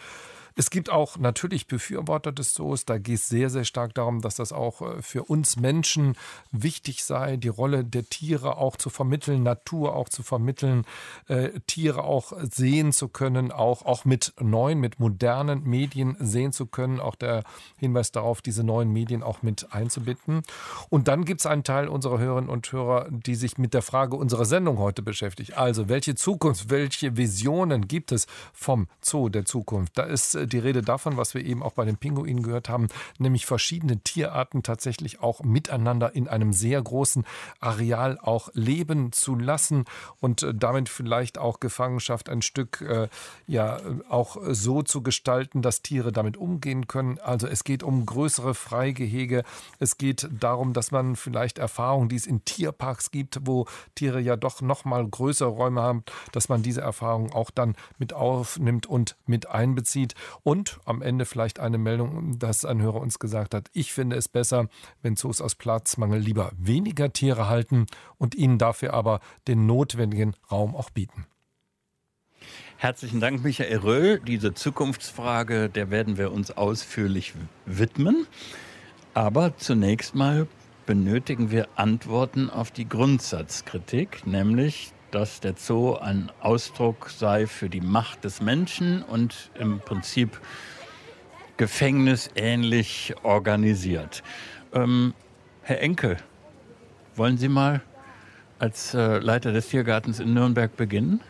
Es gibt auch natürlich Befürworter des Zoos. Da geht es sehr, sehr stark darum, dass das auch äh, für uns Menschen wichtig sei, die Rolle der Tiere auch zu vermitteln, Natur auch zu vermitteln, äh, Tiere auch sehen zu können, auch, auch mit neuen, mit modernen Medien sehen zu können. Auch der Hinweis darauf, diese neuen Medien auch mit einzubinden. Und dann gibt es einen Teil unserer Hörerinnen und Hörer, die sich mit der Frage unserer Sendung heute beschäftigt. Also, welche Zukunft, welche Visionen gibt es vom Zoo der Zukunft? Da ist äh, die Rede davon, was wir eben auch bei den Pinguinen gehört haben, nämlich verschiedene Tierarten tatsächlich auch miteinander in einem sehr großen Areal auch leben zu lassen und äh, damit vielleicht auch Gefangenschaft ein Stück äh, ja auch so zu gestalten, dass Tiere damit umgehen können. Also es geht um größere Freigehege. Es geht darum, dass man vielleicht Erfahrungen, die es in Tierparks gibt, wo Tiere ja doch noch mal größere Räume haben, dass man diese Erfahrungen auch dann mit aufnimmt und mit einbezieht. Und am Ende vielleicht eine Meldung, dass ein Hörer uns gesagt hat, ich finde es besser, wenn Zoos aus Platzmangel lieber weniger Tiere halten und ihnen dafür aber den notwendigen Raum auch bieten. Herzlichen Dank, Michael Röhl. Diese Zukunftsfrage, der werden wir uns ausführlich widmen. Aber zunächst mal benötigen wir Antworten auf die Grundsatzkritik, nämlich dass der Zoo ein Ausdruck sei für die Macht des Menschen und im Prinzip gefängnisähnlich organisiert. Ähm, Herr Enke, wollen Sie mal als äh, Leiter des Tiergartens in Nürnberg beginnen?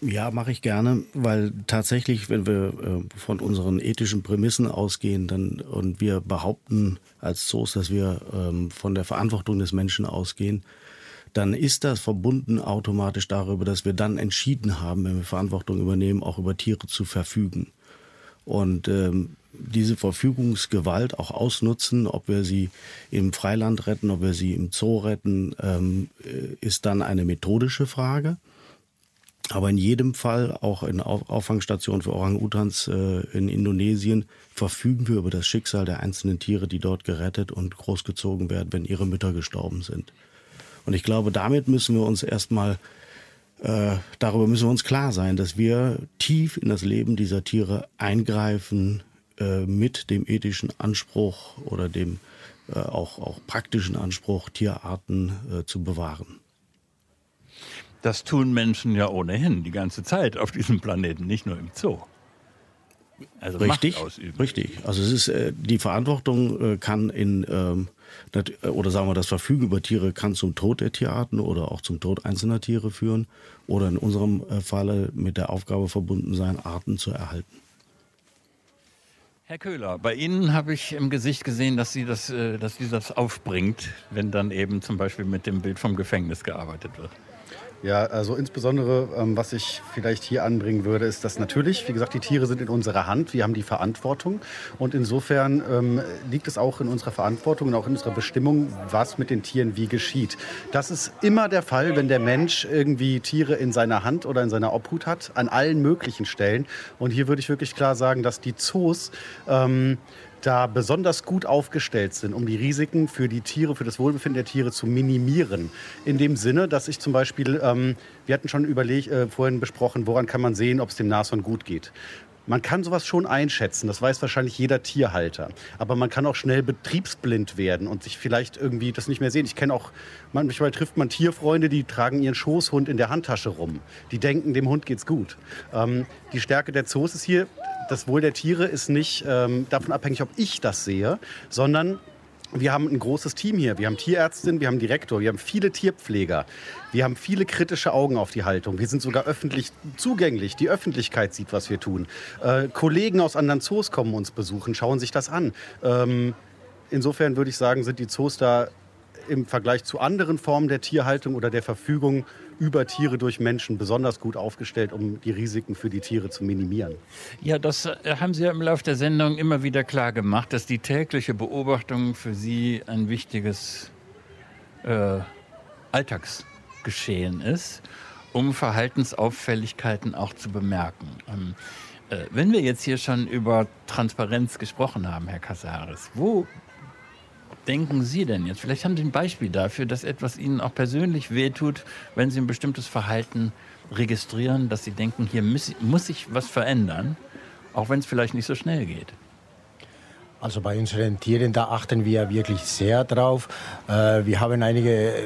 Ja, mache ich gerne, weil tatsächlich, wenn wir äh, von unseren ethischen Prämissen ausgehen dann, und wir behaupten als Zoos, dass wir ähm, von der Verantwortung des Menschen ausgehen, dann ist das verbunden automatisch darüber, dass wir dann entschieden haben, wenn wir Verantwortung übernehmen, auch über Tiere zu verfügen. Und ähm, diese Verfügungsgewalt auch ausnutzen, ob wir sie im Freiland retten, ob wir sie im Zoo retten, ähm, äh, ist dann eine methodische Frage. Aber in jedem Fall, auch in Auffangstationen für Orang-Utans äh, in Indonesien, verfügen wir über das Schicksal der einzelnen Tiere, die dort gerettet und großgezogen werden, wenn ihre Mütter gestorben sind. Und ich glaube, damit müssen wir uns erstmal, äh, darüber müssen wir uns klar sein, dass wir tief in das Leben dieser Tiere eingreifen äh, mit dem ethischen Anspruch oder dem äh, auch, auch praktischen Anspruch, Tierarten äh, zu bewahren. Das tun Menschen ja ohnehin die ganze Zeit auf diesem Planeten, nicht nur im Zoo. Also richtig, richtig. Also es ist äh, die Verantwortung äh, kann in ähm, äh, oder sagen wir das Verfügen über Tiere kann zum Tod der Tierarten oder auch zum Tod einzelner Tiere führen oder in unserem äh, Falle mit der Aufgabe verbunden sein, Arten zu erhalten. Herr Köhler, bei Ihnen habe ich im Gesicht gesehen, dass Sie das, äh, dass Sie das aufbringt, wenn dann eben zum Beispiel mit dem Bild vom Gefängnis gearbeitet wird. Ja, also insbesondere, ähm, was ich vielleicht hier anbringen würde, ist, dass natürlich, wie gesagt, die Tiere sind in unserer Hand, wir haben die Verantwortung und insofern ähm, liegt es auch in unserer Verantwortung und auch in unserer Bestimmung, was mit den Tieren wie geschieht. Das ist immer der Fall, wenn der Mensch irgendwie Tiere in seiner Hand oder in seiner Obhut hat, an allen möglichen Stellen. Und hier würde ich wirklich klar sagen, dass die Zoos ähm, da besonders gut aufgestellt sind, um die Risiken für die Tiere, für das Wohlbefinden der Tiere zu minimieren. In dem Sinne, dass ich zum Beispiel, ähm, wir hatten schon überleg, äh, vorhin besprochen, woran kann man sehen, ob es dem Nashorn gut geht. Man kann sowas schon einschätzen, das weiß wahrscheinlich jeder Tierhalter. Aber man kann auch schnell betriebsblind werden und sich vielleicht irgendwie das nicht mehr sehen. Ich kenne auch, manchmal trifft man Tierfreunde, die tragen ihren Schoßhund in der Handtasche rum. Die denken, dem Hund geht's gut. Ähm, die Stärke der Zoos ist hier, das Wohl der Tiere ist nicht ähm, davon abhängig, ob ich das sehe, sondern wir haben ein großes Team hier. Wir haben Tierärztin, wir haben Direktor, wir haben viele Tierpfleger. Wir haben viele kritische Augen auf die Haltung. Wir sind sogar öffentlich zugänglich. Die Öffentlichkeit sieht, was wir tun. Äh, Kollegen aus anderen Zoos kommen uns besuchen, schauen sich das an. Ähm, insofern würde ich sagen, sind die Zoos da im Vergleich zu anderen Formen der Tierhaltung oder der Verfügung über Tiere durch Menschen besonders gut aufgestellt, um die Risiken für die Tiere zu minimieren. Ja, das äh, haben Sie ja im Laufe der Sendung immer wieder klar gemacht, dass die tägliche Beobachtung für Sie ein wichtiges äh, Alltagsgeschehen ist, um Verhaltensauffälligkeiten auch zu bemerken. Ähm, äh, wenn wir jetzt hier schon über Transparenz gesprochen haben, Herr Casares, wo denken Sie denn jetzt? Vielleicht haben Sie ein Beispiel dafür, dass etwas Ihnen auch persönlich wehtut, wenn Sie ein bestimmtes Verhalten registrieren, dass Sie denken, hier muss, muss sich was verändern, auch wenn es vielleicht nicht so schnell geht. Also bei unseren Tieren, da achten wir wirklich sehr drauf. Äh, wir haben einige äh,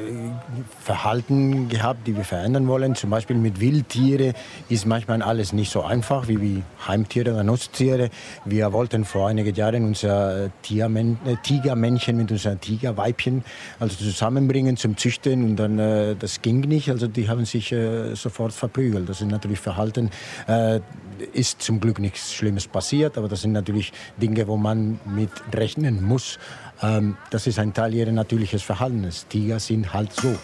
Verhalten gehabt, die wir verändern wollen. Zum Beispiel mit Wildtieren ist manchmal alles nicht so einfach wie, wie Heimtiere oder Nutztiere. Wir wollten vor einigen Jahren unser Tiermen äh, Tigermännchen mit unserem Tigerweibchen also zusammenbringen zum Züchten und dann das ging nicht. Also die haben sich sofort verprügelt. Das sind natürlich Verhalten, ist zum Glück nichts Schlimmes passiert, aber das sind natürlich Dinge, wo man mit rechnen muss. Ähm, das ist ein Teil ihres natürlichen Verhaltens. Tiger sind halt so.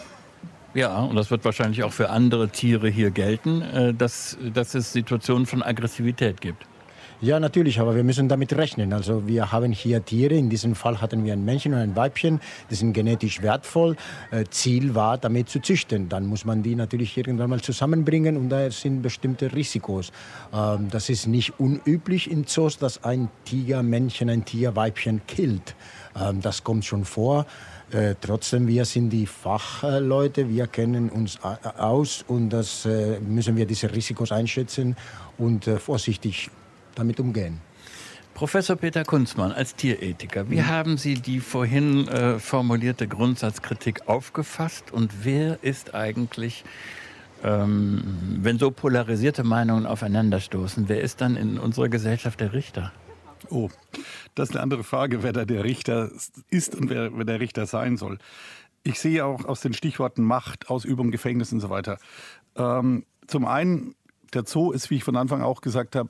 Ja, und das wird wahrscheinlich auch für andere Tiere hier gelten, äh, dass, dass es Situationen von Aggressivität gibt. Ja, natürlich, aber wir müssen damit rechnen. Also wir haben hier Tiere, in diesem Fall hatten wir ein Männchen und ein Weibchen, die sind genetisch wertvoll. Äh, Ziel war, damit zu züchten. Dann muss man die natürlich irgendwann mal zusammenbringen und da sind bestimmte Risikos. Ähm, das ist nicht unüblich in Zoos, dass ein Tigermännchen ein Tigerweibchen killt. Ähm, das kommt schon vor. Äh, trotzdem, wir sind die Fachleute, wir kennen uns aus und das äh, müssen wir diese Risikos einschätzen und äh, vorsichtig damit umgehen. Professor Peter Kunzmann, als Tierethiker, wie mhm. haben Sie die vorhin äh, formulierte Grundsatzkritik aufgefasst und wer ist eigentlich, ähm, wenn so polarisierte Meinungen aufeinanderstoßen, wer ist dann in unserer Gesellschaft der Richter? Oh, das ist eine andere Frage, wer da der Richter ist und wer, wer der Richter sein soll. Ich sehe auch aus den Stichworten Macht, Ausübung, Gefängnis und so weiter. Ähm, zum einen, der Zoo ist, wie ich von Anfang auch gesagt habe,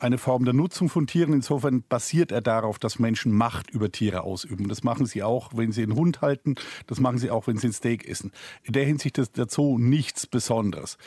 eine Form der Nutzung von Tieren. Insofern basiert er darauf, dass Menschen Macht über Tiere ausüben. Das machen sie auch, wenn sie einen Hund halten. Das machen sie auch, wenn sie ein Steak essen. In der Hinsicht ist der Zoo nichts Besonderes.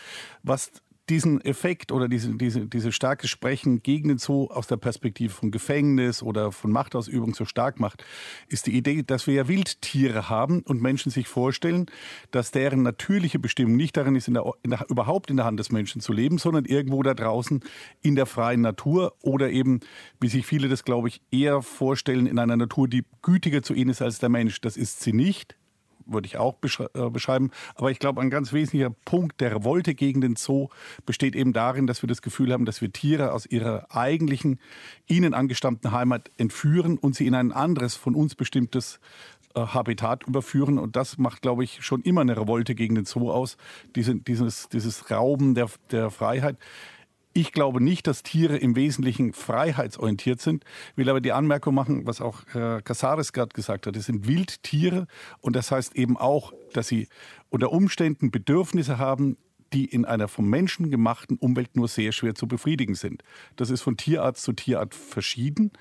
Was diesen Effekt oder diese, diese, diese starke Sprechen gegen den Zoo aus der Perspektive von Gefängnis oder von Machtausübung so stark macht, ist die Idee, dass wir ja Wildtiere haben und Menschen sich vorstellen, dass deren natürliche Bestimmung nicht darin ist, in der, in der, überhaupt in der Hand des Menschen zu leben, sondern irgendwo da draußen in der freien Natur oder eben, wie sich viele das, glaube ich, eher vorstellen, in einer Natur, die gütiger zu ihnen ist als der Mensch. Das ist sie nicht würde ich auch äh, beschreiben. Aber ich glaube, ein ganz wesentlicher Punkt der Revolte gegen den Zoo besteht eben darin, dass wir das Gefühl haben, dass wir Tiere aus ihrer eigentlichen, ihnen angestammten Heimat entführen und sie in ein anderes, von uns bestimmtes äh, Habitat überführen. Und das macht, glaube ich, schon immer eine Revolte gegen den Zoo aus, Diese, dieses, dieses Rauben der, der Freiheit. Ich glaube nicht, dass Tiere im Wesentlichen freiheitsorientiert sind, will aber die Anmerkung machen, was auch Herr Casares gerade gesagt hat. Es sind Wildtiere und das heißt eben auch, dass sie unter Umständen Bedürfnisse haben, die in einer vom Menschen gemachten Umwelt nur sehr schwer zu befriedigen sind. Das ist von Tierart zu Tierart verschieden.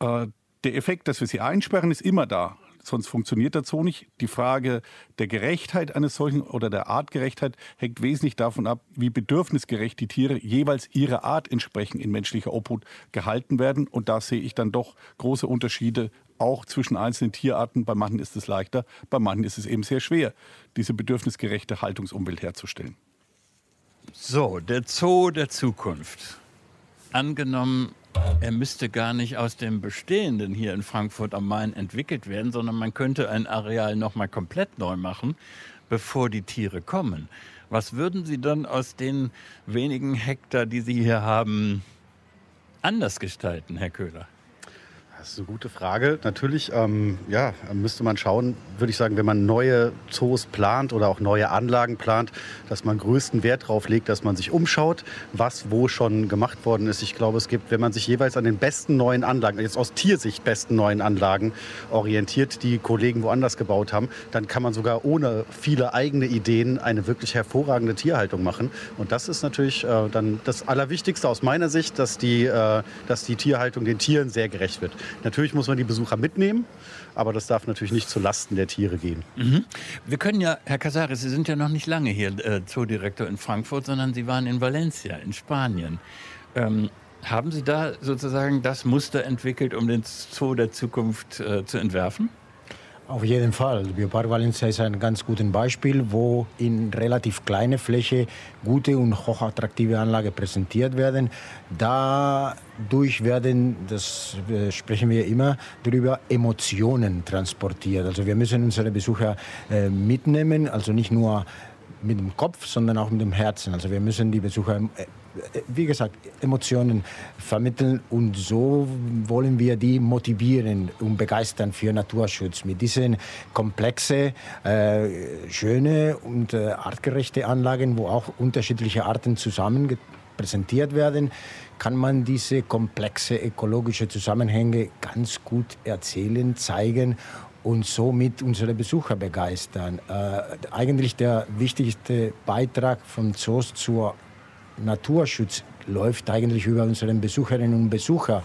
Äh, der Effekt, dass wir sie einsperren, ist immer da sonst funktioniert der Zoo nicht. Die Frage der Gerechtheit eines solchen oder der Artgerechtheit hängt wesentlich davon ab, wie bedürfnisgerecht die Tiere jeweils ihrer Art entsprechend in menschlicher Obhut gehalten werden. Und da sehe ich dann doch große Unterschiede auch zwischen einzelnen Tierarten. Bei manchen ist es leichter, bei manchen ist es eben sehr schwer, diese bedürfnisgerechte Haltungsumwelt herzustellen. So, der Zoo der Zukunft. Angenommen, er müsste gar nicht aus dem Bestehenden hier in Frankfurt am Main entwickelt werden, sondern man könnte ein Areal nochmal komplett neu machen, bevor die Tiere kommen. Was würden Sie dann aus den wenigen Hektar, die Sie hier haben, anders gestalten, Herr Köhler? Das ist eine gute Frage. Natürlich, ähm, ja, müsste man schauen, würde ich sagen, wenn man neue Zoos plant oder auch neue Anlagen plant, dass man größten Wert darauf legt, dass man sich umschaut, was wo schon gemacht worden ist. Ich glaube, es gibt, wenn man sich jeweils an den besten neuen Anlagen, jetzt aus Tiersicht besten neuen Anlagen orientiert, die Kollegen woanders gebaut haben, dann kann man sogar ohne viele eigene Ideen eine wirklich hervorragende Tierhaltung machen. Und das ist natürlich äh, dann das Allerwichtigste aus meiner Sicht, dass die, äh, dass die Tierhaltung den Tieren sehr gerecht wird. Natürlich muss man die Besucher mitnehmen, aber das darf natürlich nicht zu Lasten der Tiere gehen. Mhm. Wir können ja, Herr Casares, Sie sind ja noch nicht lange hier äh, Zoodirektor in Frankfurt, sondern Sie waren in Valencia, in Spanien. Ähm, haben Sie da sozusagen das Muster entwickelt, um den Zoo der Zukunft äh, zu entwerfen? Auf jeden Fall. Biopark Valencia ist ein ganz gutes Beispiel, wo in relativ kleiner Fläche gute und hochattraktive Anlagen präsentiert werden. Dadurch werden, das sprechen wir immer darüber, Emotionen transportiert. Also wir müssen unsere Besucher äh, mitnehmen, also nicht nur mit dem Kopf, sondern auch mit dem Herzen. Also wir müssen die Besucher äh, wie gesagt, Emotionen vermitteln und so wollen wir die motivieren und begeistern für Naturschutz. Mit diesen komplexen, äh, schöne und äh, artgerechte Anlagen, wo auch unterschiedliche Arten zusammen präsentiert werden, kann man diese komplexe ökologische Zusammenhänge ganz gut erzählen, zeigen und somit unsere Besucher begeistern. Äh, eigentlich der wichtigste Beitrag von Zoos zur Naturschutz läuft eigentlich über unsere Besucherinnen und Besucher.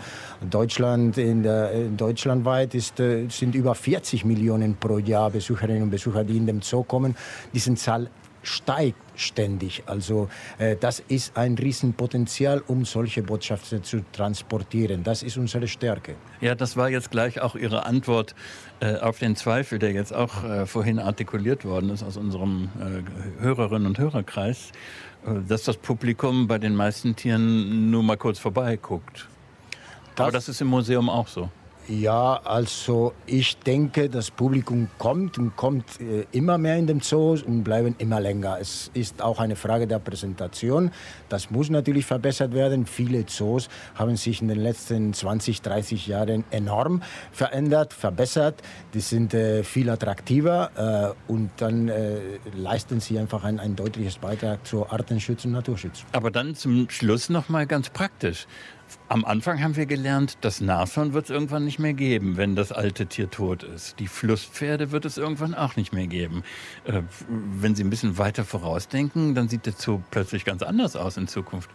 Deutschland, in der, deutschlandweit ist, äh, sind über 40 Millionen pro Jahr Besucherinnen und Besucher, die in den Zoo kommen. Diese Zahl steigt ständig. Also äh, das ist ein Riesenpotenzial, um solche Botschaften zu transportieren. Das ist unsere Stärke. Ja, das war jetzt gleich auch Ihre Antwort äh, auf den Zweifel, der jetzt auch äh, vorhin artikuliert worden ist aus unserem äh, Hörerinnen und Hörerkreis. Äh, dass das Publikum bei den meisten Tieren nur mal kurz vorbeiguckt. Das Aber das ist im Museum auch so. Ja, also ich denke, das Publikum kommt und kommt äh, immer mehr in den Zoos und bleiben immer länger. Es ist auch eine Frage der Präsentation. Das muss natürlich verbessert werden. Viele Zoos haben sich in den letzten 20, 30 Jahren enorm verändert, verbessert. Die sind äh, viel attraktiver äh, und dann leisten sie einfach ein, ein deutliches Beitrag zu Artenschutz und Naturschutz. Aber dann zum Schluss noch mal ganz praktisch. Am Anfang haben wir gelernt, das Nashorn wird es irgendwann nicht mehr geben, wenn das alte Tier tot ist. Die Flusspferde wird es irgendwann auch nicht mehr geben. Äh, wenn Sie ein bisschen weiter vorausdenken, dann sieht der Zoo plötzlich ganz anders aus in Zukunft.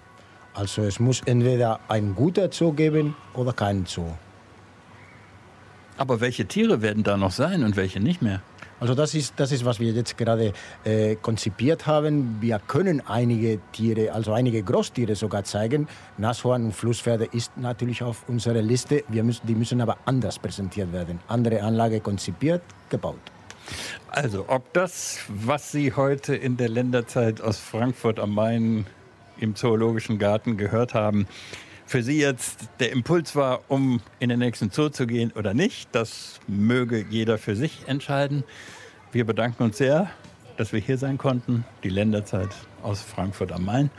Also es muss entweder ein guter Zoo geben oder keinen Zoo. Aber welche Tiere werden da noch sein und welche nicht mehr? Also das ist, das ist was wir jetzt gerade äh, konzipiert haben. Wir können einige Tiere, also einige Großtiere sogar zeigen. Nashorn und Flusspferde ist natürlich auf unserer Liste. Wir müssen, die müssen aber anders präsentiert werden. Andere Anlage konzipiert, gebaut. Also ob das, was Sie heute in der Länderzeit aus Frankfurt am Main im Zoologischen Garten gehört haben, für Sie jetzt der Impuls war, um in den nächsten Zoo zu gehen oder nicht, das möge jeder für sich entscheiden. Wir bedanken uns sehr, dass wir hier sein konnten. Die Länderzeit aus Frankfurt am Main.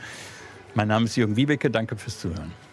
Mein Name ist Jürgen Wiebeke. Danke fürs Zuhören.